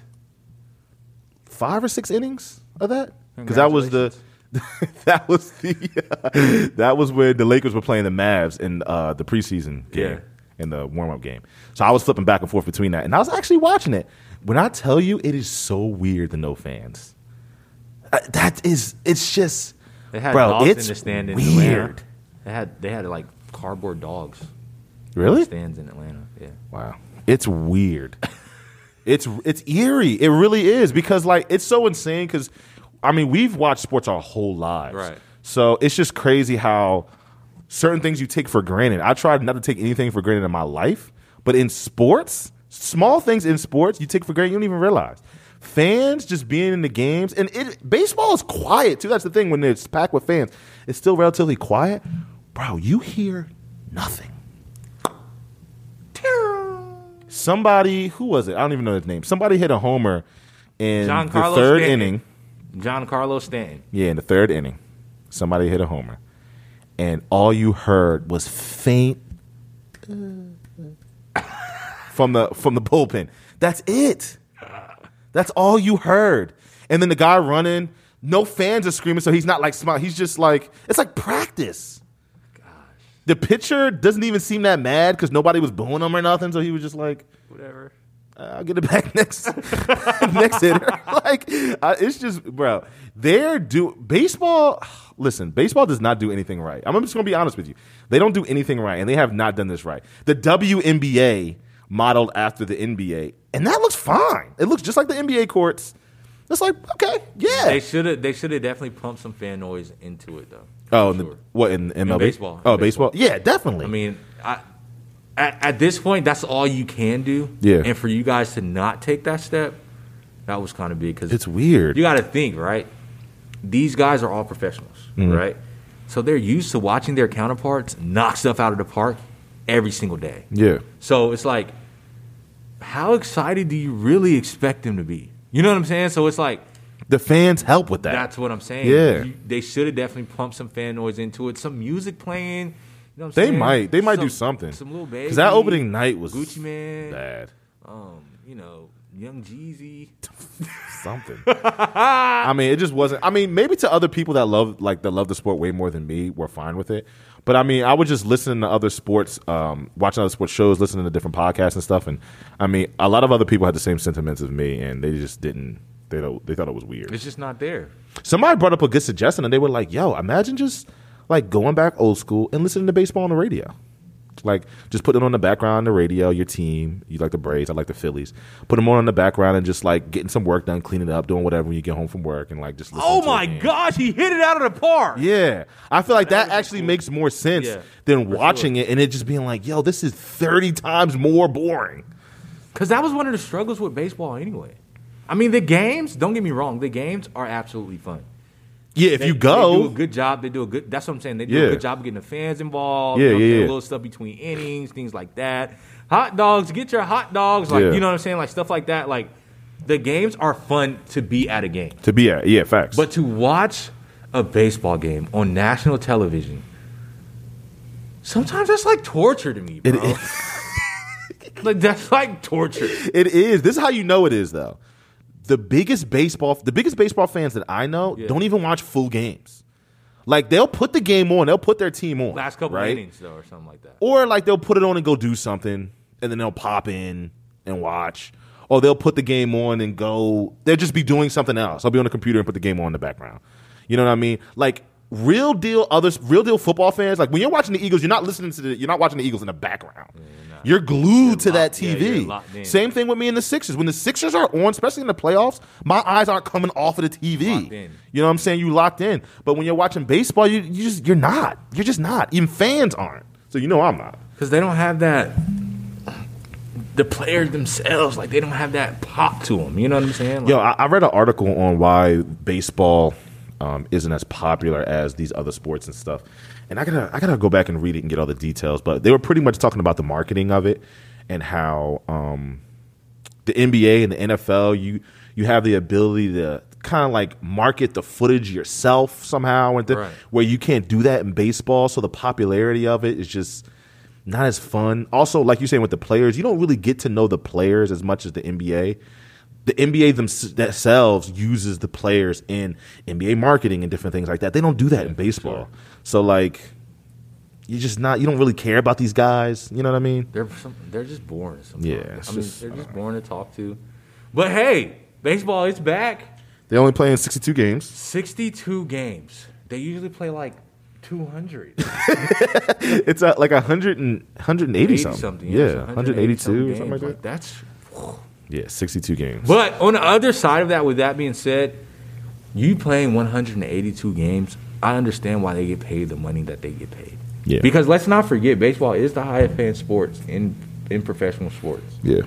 five or six innings of that because that was the that was the that was when the Lakers were playing the Mavs in uh, the preseason game Yeah. in the warm up game. So I was flipping back and forth between that, and I was actually watching it. When I tell you, it is so weird to no fans. Uh, that is, it's just, They had bro, it's in the weird. Atlanta. They had they had like cardboard dogs Really? stands in Atlanta. Yeah. Wow. It's weird. it's it's eerie. It really is because like it's so insane because I mean we've watched sports our whole lives. Right. So it's just crazy how certain things you take for granted. I tried not to take anything for granted in my life, but in sports, small things in sports you take for granted you don't even realize. Fans just being in the games and it baseball is quiet too. That's the thing when it's packed with fans. It's still relatively quiet. Bro, you hear nothing. Somebody, who was it? I don't even know his name. Somebody hit a homer in John the Carlos third Stanton. inning. Giancarlo Stanton. Yeah, in the third inning, somebody hit a homer, and all you heard was faint from the from the bullpen. That's it. That's all you heard. And then the guy running no fans are screaming, so he's not like smile. He's just like it's like practice. The pitcher doesn't even seem that mad because nobody was booing him or nothing. So he was just like, Whatever. I'll get it back next next hitter. like uh, it's just, bro. They're do baseball. Listen, baseball does not do anything right. I'm just gonna be honest with you. They don't do anything right, and they have not done this right. The WNBA modeled after the NBA, and that looks fine. It looks just like the NBA courts. It's like okay, yeah. They should have. They should have definitely pumped some fan noise into it though. Oh, in the, sure. what in MLB? baseball. Oh, baseball. baseball. Yeah, definitely. I mean, I, at, at this point, that's all you can do. Yeah. And for you guys to not take that step, that was kind of big because it's weird. you got to think, right? These guys are all professionals, Mm-hmm. right? So they're used to watching their counterparts knock stuff out of the park every single day. yeah, So it's like, how excited do you really expect them to be? You know what I'm saying? So it's like, the fans help with that. that's what I'm saying. Yeah. You- they should have definitely pumped some fan noise into it, some music playing. You know what I'm They saying? might. They might Some- do something. Some little baby. because that opening night was Gucci Mane. bad. Um, you know, Young Jeezy. something. I mean, it just wasn't. I mean, maybe to other people that love like that love the sport way more than me, were fine with it. But I mean, I would just listen to other sports, um, watching other sports shows, listening to different podcasts and stuff. And I mean, a lot of other people had the same sentiments as me, and they just didn't. They don't. They thought it was weird. It's just not there. Somebody brought up a good suggestion, and they were like, "Yo, imagine just like going back old school and listening to baseball on the radio." Like just put it on the background on the radio. Your team, you like the Braves, I like the Phillies. Put them on in the background and just like getting some work done, cleaning up, doing whatever when you get home from work, and like just. listening Oh my gosh, he hit it out of the park. Yeah, I feel like that, That actually cool. makes more sense Yeah, than watching it and it just being like, "Yo, this is thirty times more boring." Because that was one of the struggles with baseball anyway. I mean, the games, don't get me wrong, the games are absolutely fun. Yeah, if They- you go, They do a good job. They do a good. That's what I'm saying. They do Yeah. a good job of getting the fans involved. Yeah, you know yeah, yeah. Little stuff between innings, things like that. Hot dogs, get your hot dogs. Like Yeah. you know what I'm saying? Like stuff like that. Like the games are fun to be at a game, to be at, yeah, facts. but to watch a baseball game on national television, sometimes that's like torture to me, bro. It is. like that's like torture. It is. This is how you know it is, though. The biggest baseball, the biggest baseball fans that I know Yeah. don't even watch full games. Like they'll put the game on, they'll put their team on, Last couple right? innings though, or something like that. Or like they'll put it on and go do something, and then they'll pop in and watch. Or they'll put the game on and go. They'll just be doing something else. I'll be on the computer and put the game on in the background. You know what I mean? Like real deal, other real deal football fans. Like when you're watching the Eagles, you're not listening to the. You're not watching the Eagles in the background. You're glued to that locked- yeah, TV. you're in. Same thing with me in the Sixers. When the Sixers are on, especially in the playoffs, my eyes aren't coming off of the TV. You know what I'm saying? You locked in. But when you're watching baseball, you, you just you're not. You're just not. Even fans aren't. So you know I'm not. because they don't have that. The players themselves, like they don't have that pop to them. You know what I'm saying? Like, Yo, I, I read an article on why baseball um, isn't as popular as these other sports and stuff, and I gotta I gotta go back and read it and get all the details. But they were pretty much talking about the marketing of it and how um, the NBA and the NFL you you have the ability to kind of like market the footage yourself somehow, and th- Right. where you can't do that in baseball. So the popularity of it is just not as fun. Also, like you saying with the players, you don't really get to know the players as much as the NBA. The NBA themselves uses the players in NBA marketing and different things like that. They don't do that in baseball. So like, you just not you don't really care about these guys. You know what I mean? they're some, they're just boring. Sometimes. Yeah, it's I mean just- they're just boring to talk to. But hey, baseball is back. They only play in sixty two games. 62 games. They usually play like 200. It's uh, like a hundred and hundred and eighty 80 something. something. Yeah, so hundred eighty 180 something two or something like games. that. That's Yeah, sixty two games. But on the other side of that, with that being said, you playing 182 games, I understand why they get paid the money that they get paid. Yeah. Because let's not forget, baseball is the highest paying sports in in professional sports. Yeah,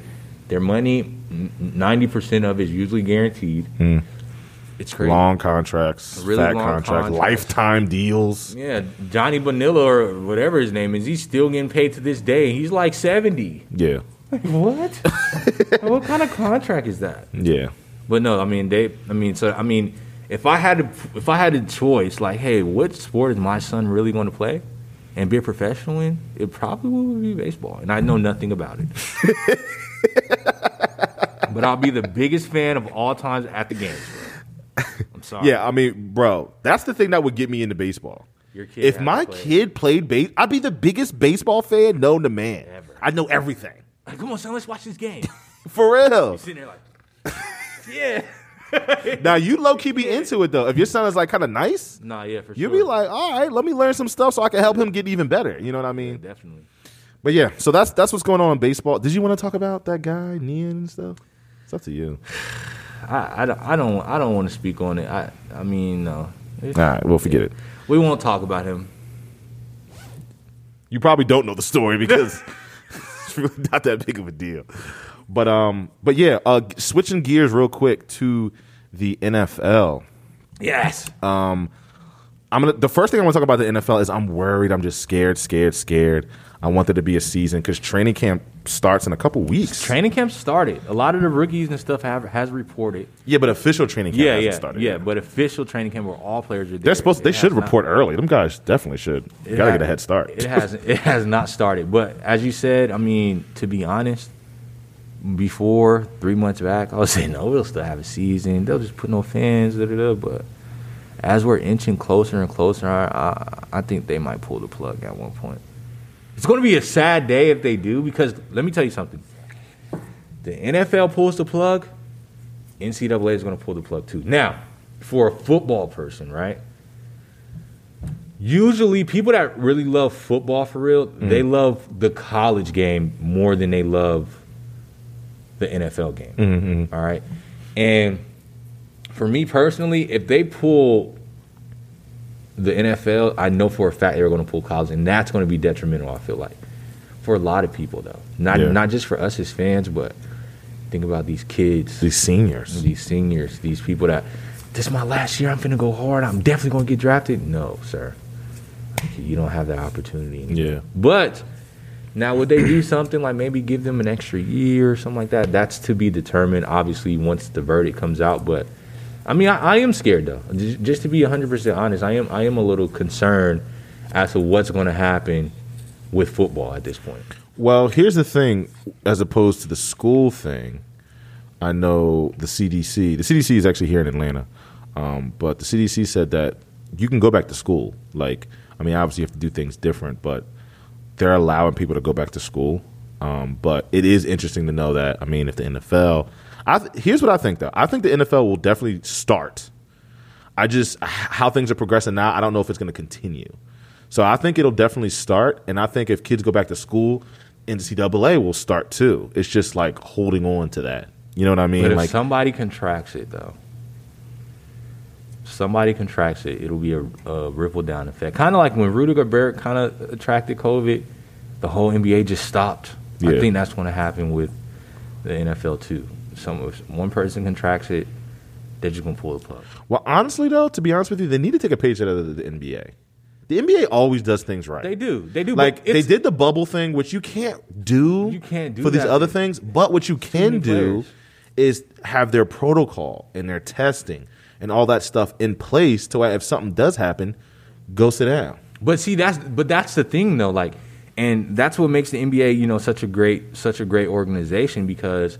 Their money, ninety percent of it is usually guaranteed. Mm. It's crazy. Long contracts, Really fat long contracts, contracts. lifetime deals. Yeah, Johnny Bonilla or whatever his name is, he's still getting paid to this day. He's like seventy. Yeah, What? what kind of contract is that? yeah. But no, I mean they. I mean, so I mean, if I had to, if I had a choice, like, hey, what sport is my son really going to play and be a professional in? It probably would be baseball, and I know nothing about it. but I'll be the biggest fan of all times at the games. Bro. I'm sorry. Yeah, I mean, bro, that's the thing that would get me into baseball. Your kid if my play. kid played base, I'd be the biggest baseball fan known to man. Ever. I know everything. Like, come on, son, let's watch this game. For real. Sitting there like, yeah. now you low key be into it though. If your son is like kind of nice, Nah, yeah, for you'll sure. be like, all right, let me learn some stuff so I can help him get even better. You know what I mean? definitely. But yeah, so that's that's what's going on in baseball. Did you want to talk about that guy, Nian and stuff? It's up to you. I, I, don't, I don't I don't want to speak on it. I I mean no. All right, we'll forget it. We won't talk about him. You probably don't know the story because it's really not that big of a deal. But um, but yeah, uh, switching gears real quick to the NFL. Yes. Um, I'm gonna. The first thing I want to talk about the NFL is I'm worried. I'm just scared, scared, scared. I want there to be a season because training camp starts in a couple weeks. Training camp started. A lot of the rookies and stuff have has reported. yeah, but official training camp Yeah, hasn't yeah, started. yeah. yet. But official training camp where all players are there. they're supposed. They should has not- report early. Them guys definitely should. it Got to ha- get a head start. It has it has not started. But as you said, I mean, to be honest, before three months back, I was saying no, we'll still have a season. They'll just put no fans. Da, da, da. But as we're inching closer and closer, I, I, I think they might pull the plug at one point. It's going to be a sad day if they do because let me tell you something. The NFL pulls the plug, NCAA is going to pull the plug too. Now, for a football person, right? Usually, people that really love football for real, mm-hmm. they love the college game more than they love the NFL game. Mm-hmm, mm-hmm. All right, and for me personally, if they pull the NFL, I know for a fact they're going to pull college, and that's going to be detrimental. I feel like for a lot of people, though, not Yeah. not just for us as fans, but think about these kids, These seniors. these seniors, these people that this is my last year. I'm gonna go hard. I'm definitely gonna get drafted. No, sir, you don't have that opportunity. Anymore. Yeah. But now, would they do something like maybe give them an extra year or something like that? That's to be determined. Obviously, once the verdict comes out. But I mean, I, I am scared though. Just, just to be 100 percent honest, I am I am a little concerned as to what's going to happen with football at this point. Well, here's the thing as opposed to the school thing, I know the CDC, the CDC is actually here in Atlanta, um, but the CDC said that you can go back to school. Like, I mean, obviously you have to do things different, but they're allowing people to go back to school. Um, but it is interesting to know that, I mean, if the NFL, I th- here's what I think though. I think the NFL will definitely start. I just how things are progressing now. I don't know if it's going to continue. So I think it'll definitely start, and I think if kids go back to school, NCAA will start too. It's just like holding on to that. You know what I mean? But if like somebody contracts it, though, somebody contracts it, it'll be a, a ripple down effect. Kind of like when Rudy Gobert kind of attracted COVID, the whole NBA just stopped. Yeah. I think that's going to happen with the NFL too. Some if one person contracts it, they're just to pull the plug. well, honestly though, to be honest with you, they need to take a page out of the, the NBA. The NBA always does things right. They do, they do. Like they did the bubble thing, which you can't do. You can't do for these other things. But what you can do players. is have their protocol and their testing and all that stuff in place to where if something does happen, go sit down. But see, that's but that's the thing though. Like, and that's what makes the NBA, you know, such a great such a great organization because,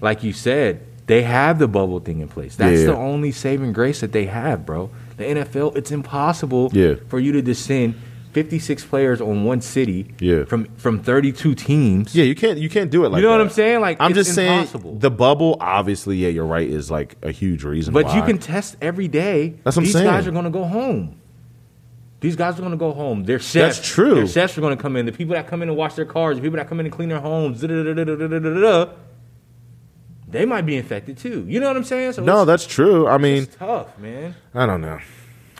like you said, they have the bubble thing in place. That's Yeah. the only saving grace that they have, bro. The NFL, it's impossible Yeah. for you to descend 56 players on one city Yeah. from from 32 teams. Yeah, you can't you can't do it like You know what. I'm saying? Like, I'm just impossible. saying the bubble. Obviously, yeah, you're right. Is like a huge reason. But why. you can test every day. That's what I'm These saying. guys are going to go home. These guys are going to go home. Their chefs. That's true. Their chefs are going to come in. The people that come in and wash their cars, the people that come in and clean their homes, da-da-da-da-da-da-da-da, they might be infected too. You know what I'm saying? So No, that's true. I mean, tough, man. I don't know.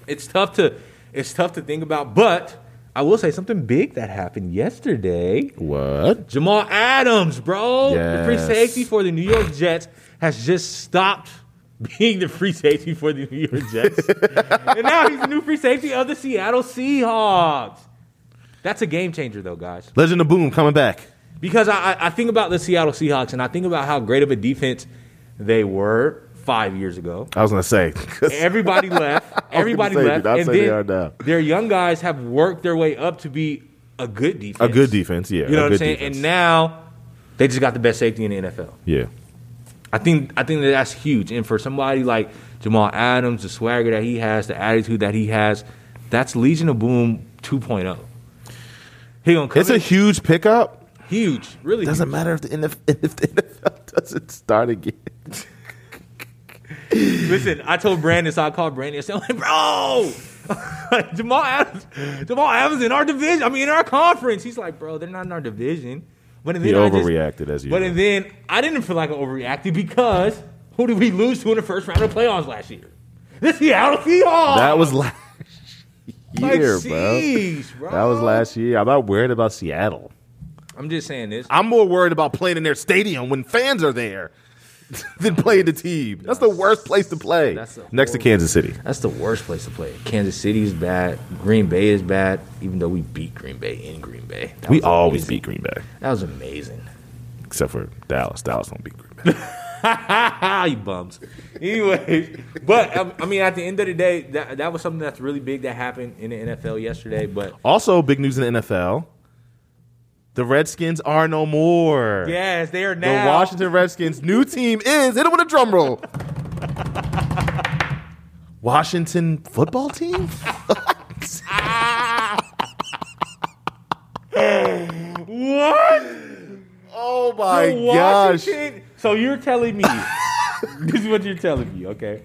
It's tough to it's tough to think about. But I will say something big that happened yesterday. What? Jamal Adams, bro. The free safety for the New York Jets has just stopped being the free safety for the New York Jets. and now he's the new free safety of the Seattle Seahawks. That's a game changer, though, guys. Legion of Boom coming back. Because I, I- think about the Seattle Seahawks and I think about how great of a defense they were five years ago. I was gonna say. Everybody left. Everybody say, left. and then they are now. their young guys have worked their way up to be a good defense. a good defense, yeah. You know what I'm saying? defense. And now they just got the best safety in the NFL. yeah. I think I think that that's huge. And for somebody like Jamal Adams, the swagger that he has, the attitude that he has, that's Legion of Boom 2.0. He gonna come It's a huge pickup. Huge, really. Doesn't huge. matter if the NFL, if the NFL doesn't start again. Listen, I told Brandon, so I called Brandon and said, like, bro, Jamal Adams, Jamal Adams in our division. I mean, in our conference. He's like, bro, they're not in our division. But then He I just- overreacted as you, But usual. then I didn't feel like I overreacted because who did we lose to in the first round of playoffs last year? The Seattle Seahawks. That was last Like, year, bro. jeez, bro. That was last year. I'm not worried about Seattle. I'm just saying this. I'm more worried about playing in their stadium when fans are there than playing the team. That's the worst place to play. That's a Next to horrible- Kansas City. That's the worst place to play. Kansas City is bad. Green Bay is bad. Even though we beat Green Bay in Green Bay, That We was always amazing. beat Green Bay, That was amazing. except for Dallas. Dallas don't beat Green Bay. you bums. Anyways, but um, I mean, at the end of the day, that that was something that's really big that happened in the NFL yesterday. But also, big news in the NFL: the Redskins are no more. yes, they are now. The. Washington Redskins' new team is hit it with a drum roll. Washington football team? What? Oh my The gosh! Washington- So you're telling me this is what you're telling me, okay?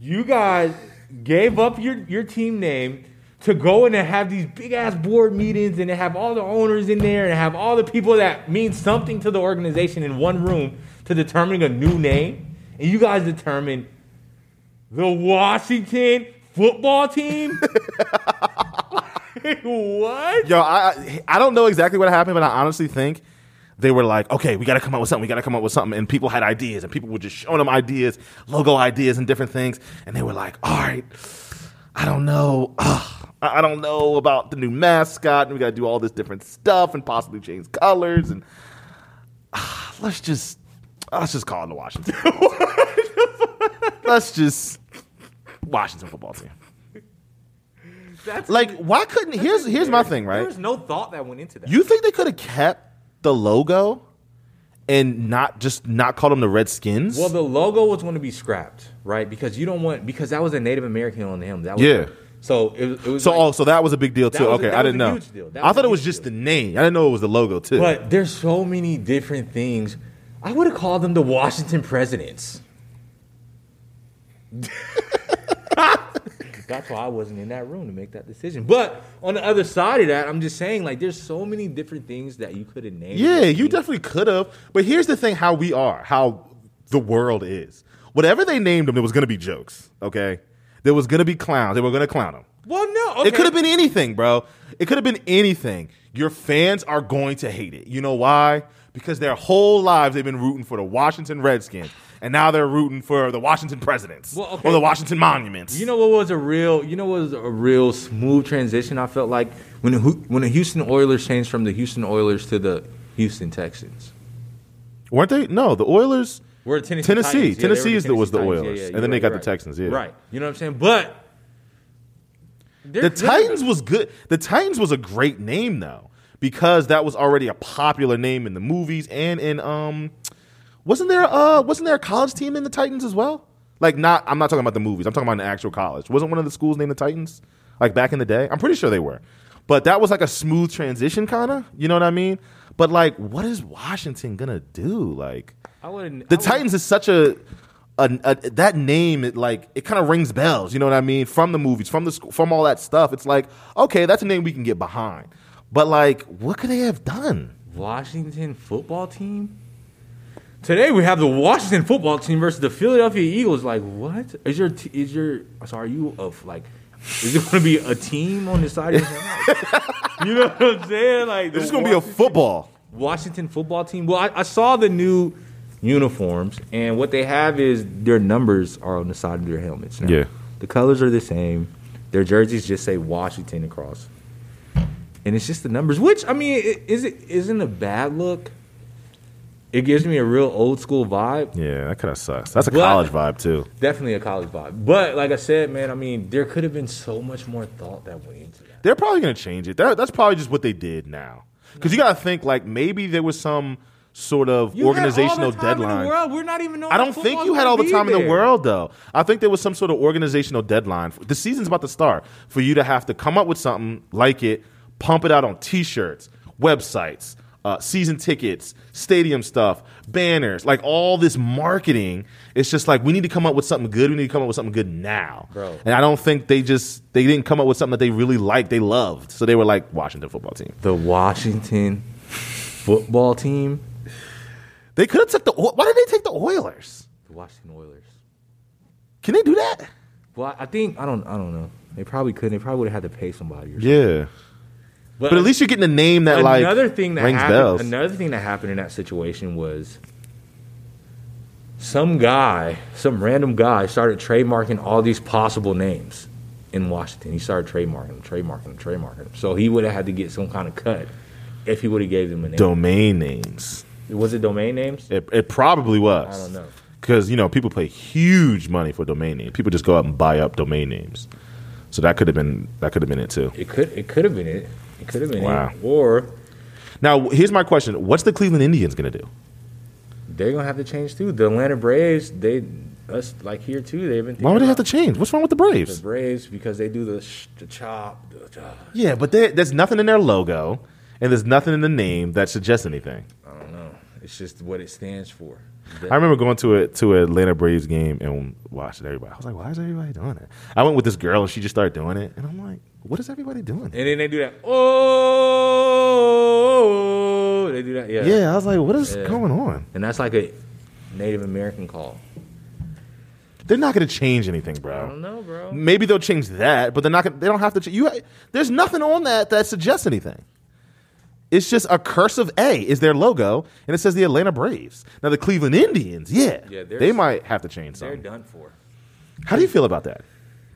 You guys gave up your, your team name to go in and have these big ass board meetings and to have all the owners in there and have all the people that mean something to the organization in one room to determining a new name. And you guys determine the Washington football team? what? Yo, I I- I don't know exactly what happened, but I honestly think they were like, okay, we got to come up with something. We got to come up with something, and people had ideas, and people were just showing them ideas, logo ideas, and different things, and they were like, all right, I don't know, Ugh, I don't know about the new mascot, and we got to do all this different stuff, and possibly change colors, and ah, let's just let's just call it the Washington. let's just Washington football team. That's Like, why couldn't? Here's here's my thing, right? There's no thought that went into that. You think they could have kept the logo and not just not called them the Redskins? Well, the logo was going to be scrapped, right? Because you don't want because that was a Native American on him. That was Yeah. So it, it was. so like- oh, so that was a big deal too. a- okay, I didn't know. huge deal. That I thought it was just deal. the name. I didn't know it was the logo too. but there's so many different things. I would have called them the Washington Presidents. That's why I wasn't in that room to make that decision. But on the other side of that, I'm just saying, like, there's so many different things that you could have named. yeah, you definitely could have. But here's the thing: how we are, how the world is. Whatever they named them, there was going to be jokes. Okay, there was to be clowns. They were to clown them. Well, no, okay. It could have been anything, bro. It could have been anything. Your fans are going to hate it. You know why? Because their whole lives they've been rooting for the Washington Redskins, and now they're rooting for the Washington Presidents Well, okay. or the Washington Monuments. You know what was a real, you know what was a real smooth transition. I felt like when the, when the Houston Oilers changed from the Houston Oilers to the Houston Texans. weren't they? No, the Oilers. We're the Tennessee. Tennessee. Titans. Yeah, Tennessee were is the- was the Oilers. Titans. And you're then they got you're the Texans, yeah. right. You know what I'm saying? But The Titans was good. The Titans was a great name though, because that was already a popular name in the movies and in um, wasn't there uh wasn't there a college team in the Titans as well? Like not, I'm not talking about the movies. I'm talking about the actual college. Wasn't one of the schools named the Titans? Like back in the day, I'm pretty sure they were. But that was like a smooth transition, kind of. You know what I mean? But like, what is Washington gonna do? Like, I wouldn't. the I wouldn't- Titans is such a, a, a that name. It like it kind of rings bells. You know what I mean? From the movies, from the from all that stuff. It's like okay, that's a name we can get behind. But like, what could they have done? Washington football team. Today we have the Washington football team versus the Philadelphia Eagles. Like, what is your t- is your? So are you of like? Is it going to be a team on the side of your helmet? You know what I'm saying? Like, It's just gonna be a football. Washington football team. Well, I, I saw the new uniforms, and what they have is their numbers are on the side of their helmets. Now. Yeah. the colors are the same. Their jerseys just say Washington across, and it's just the numbers. Which I mean, is it isn't a bad look. It gives me a real old school vibe. Yeah, that kind of sucks. That's a But- college vibe too. Definitely a college vibe. But like I said, man, I mean, there could have been so much more thought that went into that. They're probably gonna change it. They're, that's probably just what they did now. Because you gotta think like maybe there was some sort of You had all the organizational time in the deadline. world. We're not even. I don't think you had all the time in the world, though. I think there was some sort of organizational deadline. The season's about to start for you to have to come up with something like it, pump it out on T-shirts, websites, uh, season tickets, stadium stuff, banners, like all this marketing. It's just like we need to come up with something good. We need to come up with something good now, Bro. And I don't think they just they didn't come up with something that they really liked, they loved. So they were like Washington football team. The Washington football team. They could have took the. Why did they take the Oilers? The Washington Oilers. Can they do that? Well, I think I don't. I don't know. They probably couldn't. They probably would have had to pay somebody. Or something. Yeah. But at least you're getting a name that like another thing that rings happened, bells. Another thing that happened in that situation was some guy, some random guy, started trademarking all these possible names in Washington. He started trademarking, them, trademarking, them, trademarking. So he would have had to get some kind of cut if he would have gave them a name. domain names. Was it domain names? It, it probably was. I don't know. Because, you know, people pay huge money for domain names. People just go out and buy up domain names. So that could have been that could have been it too. It could. It could have been it. It could have been Wow. it. Or Now, here's my question. What's the Cleveland Indians going to do? they're gonna have to change too. The Atlanta Braves, they us like here too. They've been. Why would they have to change? What's wrong with the Braves? The Braves because they do the sh- the chop. The, uh, Yeah, but they, there's nothing in their logo and there's nothing in the name that suggests anything. I don't know. It's just what it stands for. I remember going to a to an Atlanta Braves game and watching everybody. I was like, why is everybody doing it? I went with this girl and she just started doing it, and I'm like, what is everybody doing? And then they do that. Oh, they do that. Yeah. Yeah, I was like, what is Yeah. going on? And that's like a Native American call. They're not going to change anything, bro. I don't know, bro. Maybe they'll change that, but they're not. Gonna, they don't have to. Ch- you, there's nothing on that that suggests anything. It's just a cursive A is their logo, and it says the Atlanta Braves. Now the Cleveland Indians, yeah, Yeah, they're- might have to change something. They're done for. How do you feel about that?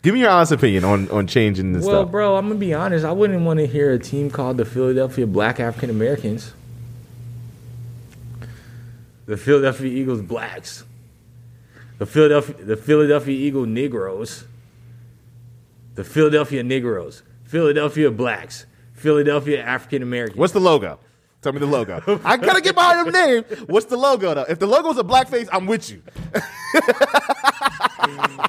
Give me your honest opinion on on changing this Well, stuff. bro, I'm gonna be honest. I wouldn't want to hear a team called the Philadelphia Black African Americans. The Philadelphia Eagles Blacks. The Philadelphia the Philadelphia Eagle Negroes. The Philadelphia Negroes. Philadelphia Blacks. Philadelphia African American. What's the logo? Tell me the logo. I gotta get behind them name. What's the logo though? If the logo's a blackface, I'm with you.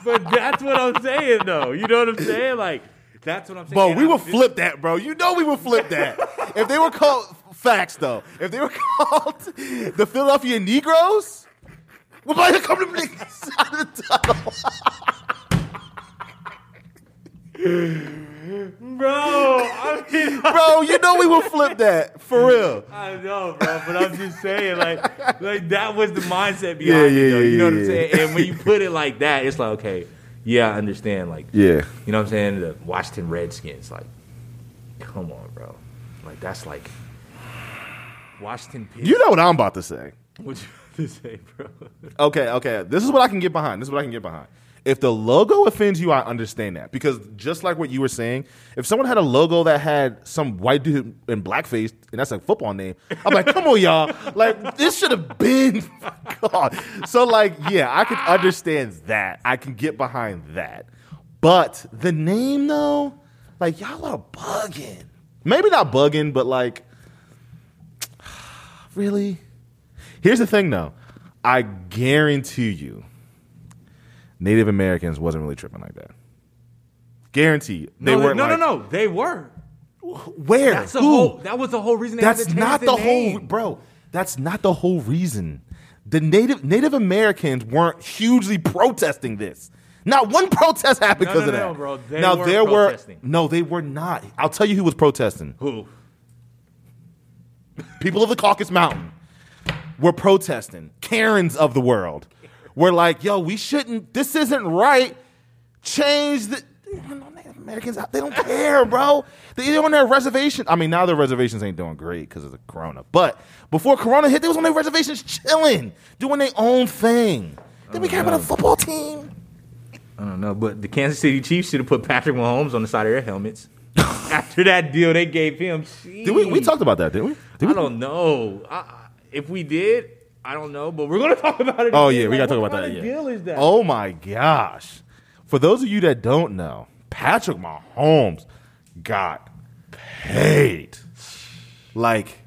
but that's what I'm saying though. You know what I'm saying? Like that's what I'm saying. Bro, we would flip that, bro. You know we would flip that. if they were called facts, though, if they were called the Philadelphia Negroes, we're about to come to niggas out of the tunnel. Bro, I mean Bro, you know we would flip that for real. I know, bro, but I'm just saying, like, like that was the mindset behind Yeah, it. yeah, though. You know what yeah, I'm saying? And when you put it like that, it's like, okay, yeah, I understand. Like, Yeah. you know what I'm saying? The Washington Redskins, like, come on, bro. Like that's like Washington. Pitt. You know what I'm about to say. what you about to say, bro? Okay, okay. This is what I can get behind. This is what I can get behind. If the logo offends you, I understand that. Because just like what you were saying, if someone had a logo that had some white dude in blackface, and that's a football name, I'm like, come on, y'all. Like, this should have been. God. So, like, yeah, I can understand that. I can get behind that. But the name, though, like, y'all are bugging. Maybe not bugging, but like, really? Here's the thing, though. I guarantee you, Native Americans wasn't really tripping like that. Guarantee they no, weren't. no, like, no, no. They were. Where? That's the Who? whole. That was the whole reason. That's not the, name. whole, bro. That's not the whole reason. The Native Native Americans weren't hugely protesting this. Not one protest happened because no, of that. no, bro. They now there protesting. were no, they were not. I'll tell you who was protesting. Who? people of the Caucasus Mountain were protesting. Karens of the world were like, "Yo, we shouldn't. This isn't right. Change the." Americans, they don't care, bro. They're on their reservation. I mean, now their reservations ain't doing great because of the corona. But before corona hit, they was on their reservations chilling, doing their own thing. Then we care about a football team. I don't know, but the Kansas City Chiefs should have put Patrick Mahomes on the side of their helmets. After that deal they gave him, Did we? We talked about that, didn't we? Did I don't know. I- if we did, I don't know, but we're gonna talk about it. Oh again. yeah, we Like, gotta talk what about that. Yeah. Deal is that? Oh my gosh! For those of you that don't know, Patrick Mahomes got paid, like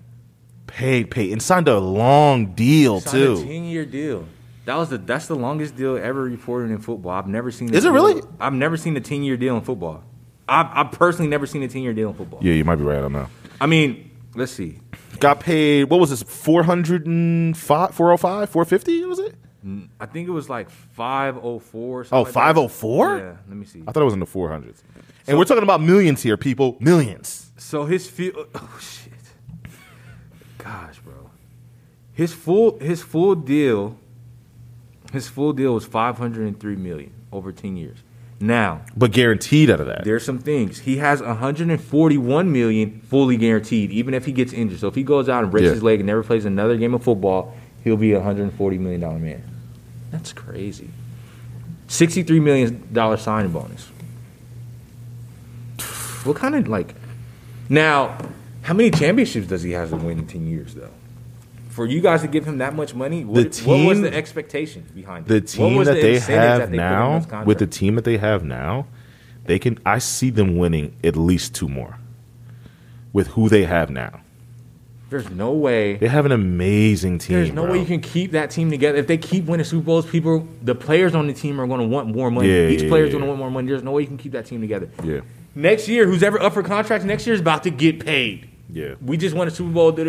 paid, paid, and signed a long deal too. ten year deal. That was the that's the longest deal ever reported in football. I've never seen. a Is it deal- really? I've never seen a ten year deal in football. I've, I've personally never seen a ten year deal in football. Yeah, you might be right I don't know. I mean, let's see. Got paid. What was this? 405, 405, 450? Was it? I think it was like five oh four. Oh, 504? Yeah, let me see. I thought it was in the 400s. And we're talking about millions here, people. Millions. So his full oh, oh shit, gosh, bro, his full his full deal, his full deal was five hundred and three million over ten years. Now But guaranteed out of that. there's some things he has 141 million fully guaranteed, even if he gets injured. So if he goes out and breaks Yeah. his leg and never plays another game of football, he'll be a 140 million dollar man. That's crazy. 63 million dollar signing bonus. What kind of like? Now, how many championships does he have to win in 10 years though? For you guys to give him that much money, what, what was the expectation behind the it? What team that the they have that they now, with the team that they have now, they can. I see them winning at least two more. With who they have now, There's no way. they have an amazing team. There's no bro. way you can keep that team together. If they keep winning Super Bowls, people, the players on the team are going to want more money. Yeah, Each yeah, is yeah. going to want more money. There's no way you can keep that team together. Yeah, Next year, who's ever up for contract next year is about to get paid. Yeah. We just won a Super Bowl. Da.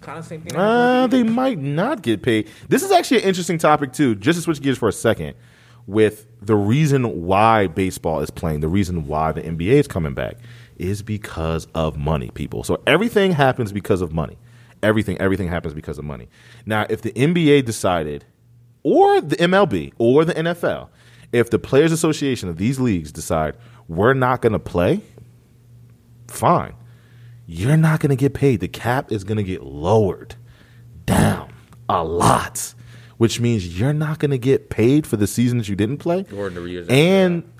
Kind of same thing. Uh, they might not get paid. This is actually an interesting topic too. Just to switch gears for a second, with the reason why baseball is playing, the reason why the NBA is coming back is because of money, people. So everything happens because of money. Everything, everything happens because of money. Now, if the NBA decided, or the MLB, or the NFL, if the Players Association of these leagues decide we're not going to play, fine you're not going to get paid. The cap is going to get lowered down a lot, which means you're not going to get paid for the season that you didn't play. And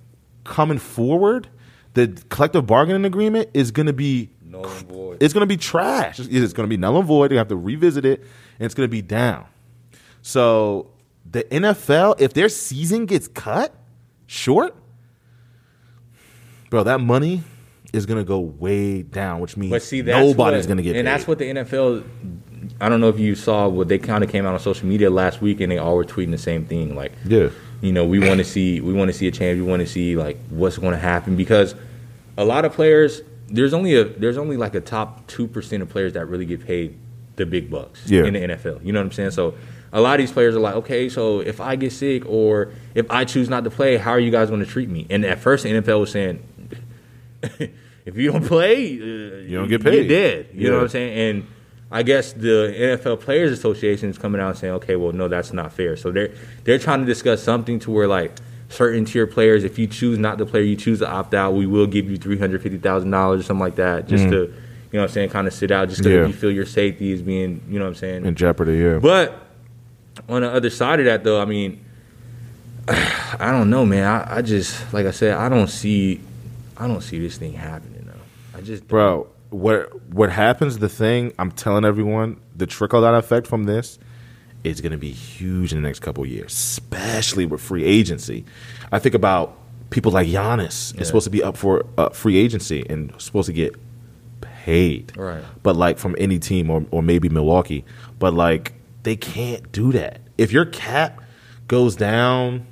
coming forward, the collective bargaining agreement is going to be Null and void. it's going to be trash. It's going to be null and void. You have to revisit it, and it's going to be down. So the NFL, if their season gets cut short, bro, that money is going to go way down, which means But see, nobody's going to get paid. And paid. that's what the NFL. I don't know if you saw what they kind of came out on social media last week, and they all were tweeting the same thing. Like, Yeah. you know, we want to see we want to see a change. We want to see like what's going to happen because a lot of players. There's only a there's only like a top two percent of players that really get paid the big bucks Yeah. in the NFL. You know what I'm saying? So a lot of these players are like, okay, so if I get sick or if I choose not to play, how are you guys going to treat me? And at first, the NFL was saying, if you don't play, uh, you don't get paid. You're dead. You know what I'm saying? And I guess the NFL Players Association is coming out and saying, okay, well, no, that's not fair. So they're they're trying to discuss something to where like certain tier players, if you choose not to play, you choose to opt out, we will give you three hundred fifty thousand dollars or something like that, just to you know what I'm saying, kind of sit out, just because Mm. Yeah. you feel your safety is being, you know what I'm saying, in jeopardy, yeah. but on the other side of that, though, I mean, I don't know, man. I, I just, like I said, I don't see, I don't see this thing happening. Just, Bro, what what happens? The thing I'm telling everyone, the trickle down effect from this is going to be huge in the next couple of years, especially with free agency. I think about people like Giannis Yeah. is supposed to be up for uh, free agency and supposed to get paid, Right. But like from any team or or maybe Milwaukee, but like they can't do that. If your cap goes down.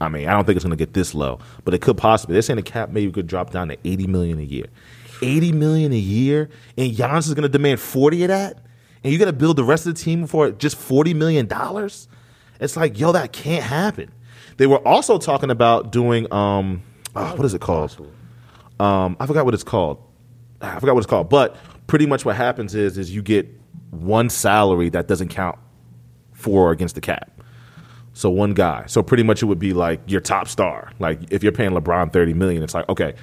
I mean, I don't think it's going to get this low, but it could possibly. They're saying the cap maybe could drop down to eighty million a year. Eighty million a year, and Giannis is going to demand forty of that, and you got to build the rest of the team for just forty million dollars. It's like, yo, that can't happen. They were also talking about doing, um, oh, what is it called? Um, I forgot what it's called. I forgot what it's called. But pretty much what happens is, is you get one salary that doesn't count for or against the cap. So one guy. So pretty much it would be like your top star. Like if you're paying LeBron 30 million, it's like, okay,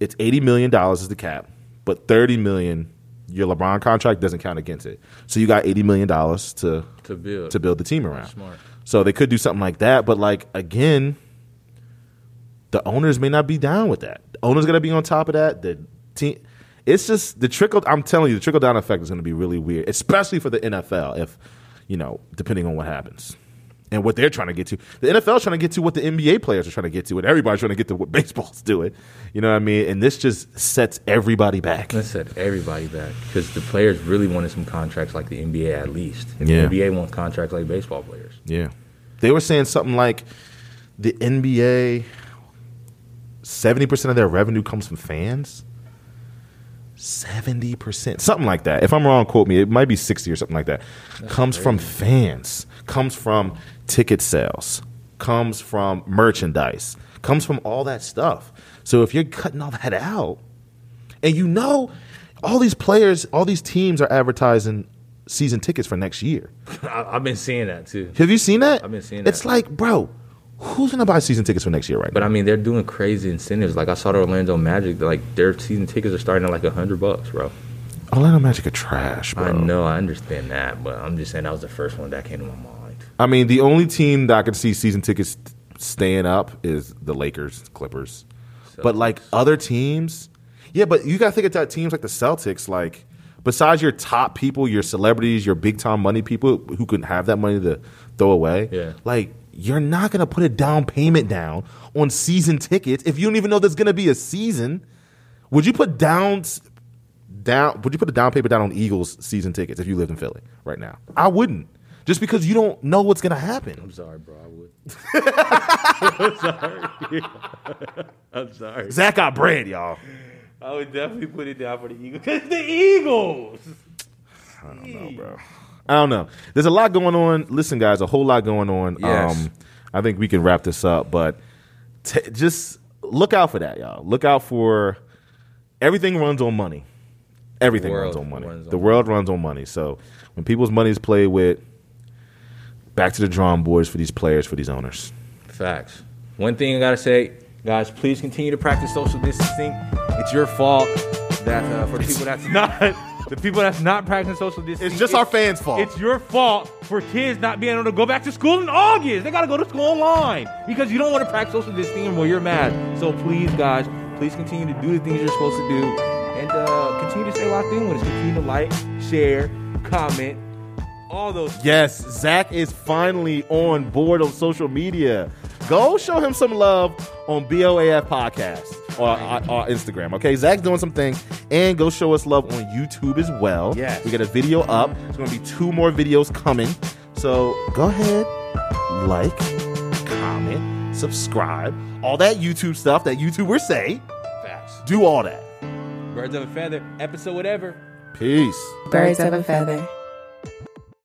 it's 80 million dollars is the cap, but 30 million your LeBron contract doesn't count against it. So you got 80 million dollars to To build. to build the team around. Smart. So they could do something like that, but like again, the owners may not be down with that. The owners gonna be on top of that. The team it's just the trickle I'm telling you the trickle down effect is going to be really weird, especially for the NFL if, you know, depending on what happens. And what they're trying to get to. The NFL's trying to get to what the NBA players are trying to get to, and everybody's trying to get to what baseball's doing. You know what I mean? And this just sets everybody back. Let's set everybody back because the players really wanted some contracts like the NBA at least. And Yeah. The NBA wants contracts like baseball players. Yeah. They were saying something like the NBA, 70% of their revenue comes from fans. 70%. Something like that. If I'm wrong, quote me. It might be 60 or something like that. comes from fans, comes from ticket sales, comes from merchandise, comes from all that stuff. So if you're cutting all that out, and you know, all these players, all these teams are advertising season tickets for next year. I've been seeing that too. Have you seen that? I've been seeing that. It's like, bro, who's gonna buy season tickets for next year right But now? I mean, they're doing crazy incentives. Like I saw the Orlando Magic, like their season tickets are starting at like a hundred bucks, bro. Orlando Magic are trash, bro. I know, I understand that, but I'm just saying that was the first one that came to my mind. I mean, the only team that I could see season tickets staying up is the Lakers, Clippers. But like other teams, yeah, but you gotta think of that teams like the Celtics, like besides your top people, your celebrities, your big time money people who can have that money to throw away, Yeah. like you're not gonna put a down payment down on season tickets if you don't even know there's gonna be a season. Would you put down down would you put a down payment down on Eagles season tickets if you lived in Philly right now? I wouldn't. Just because you don't know what's gonna happen. I'm sorry, bro. I would. I'm sorry. I'm sorry. Zach got bread, y'all. I would definitely put it down for the Eagles. Cause the Eagles. I don't know, bro. I don't know. There's a lot going on. Listen, guys, a whole lot going on. Yes. Um, I think we can wrap this up, but t- just look out for that, y'all. Look out for everything runs on money. Everything runs on money. runs on the world runs on money. So when people's money is played with, back to the drawing boards for these players, for these owners. Facts. One thing I gotta say, guys, please continue to practice social distancing. It's your fault that uh, for the people that's not the people that's not practicing social distancing. It's just our fans' fault. It's your fault for kids not being able to go back to school in August. They gotta go to school online because you don't want to practice social distancing while you're mad. So please, guys, please continue to do the things you're supposed to do and uh, continue to stay locked in with us. Continue to like, share, comment, all those. Yes, Zach is finally on board on social media. Go show him some love on BOAF Podcast or, or, or Instagram. Okay, Zach's doing some things, and go show us love on YouTube as well. Yes. we got a video up. Mm-hmm. There's going to be two more videos coming. So go ahead, like, comment, subscribe, all that YouTube stuff that YouTubers say. Facts. Do all that. Birds of a feather, episode whatever. Peace. Birds of a feather.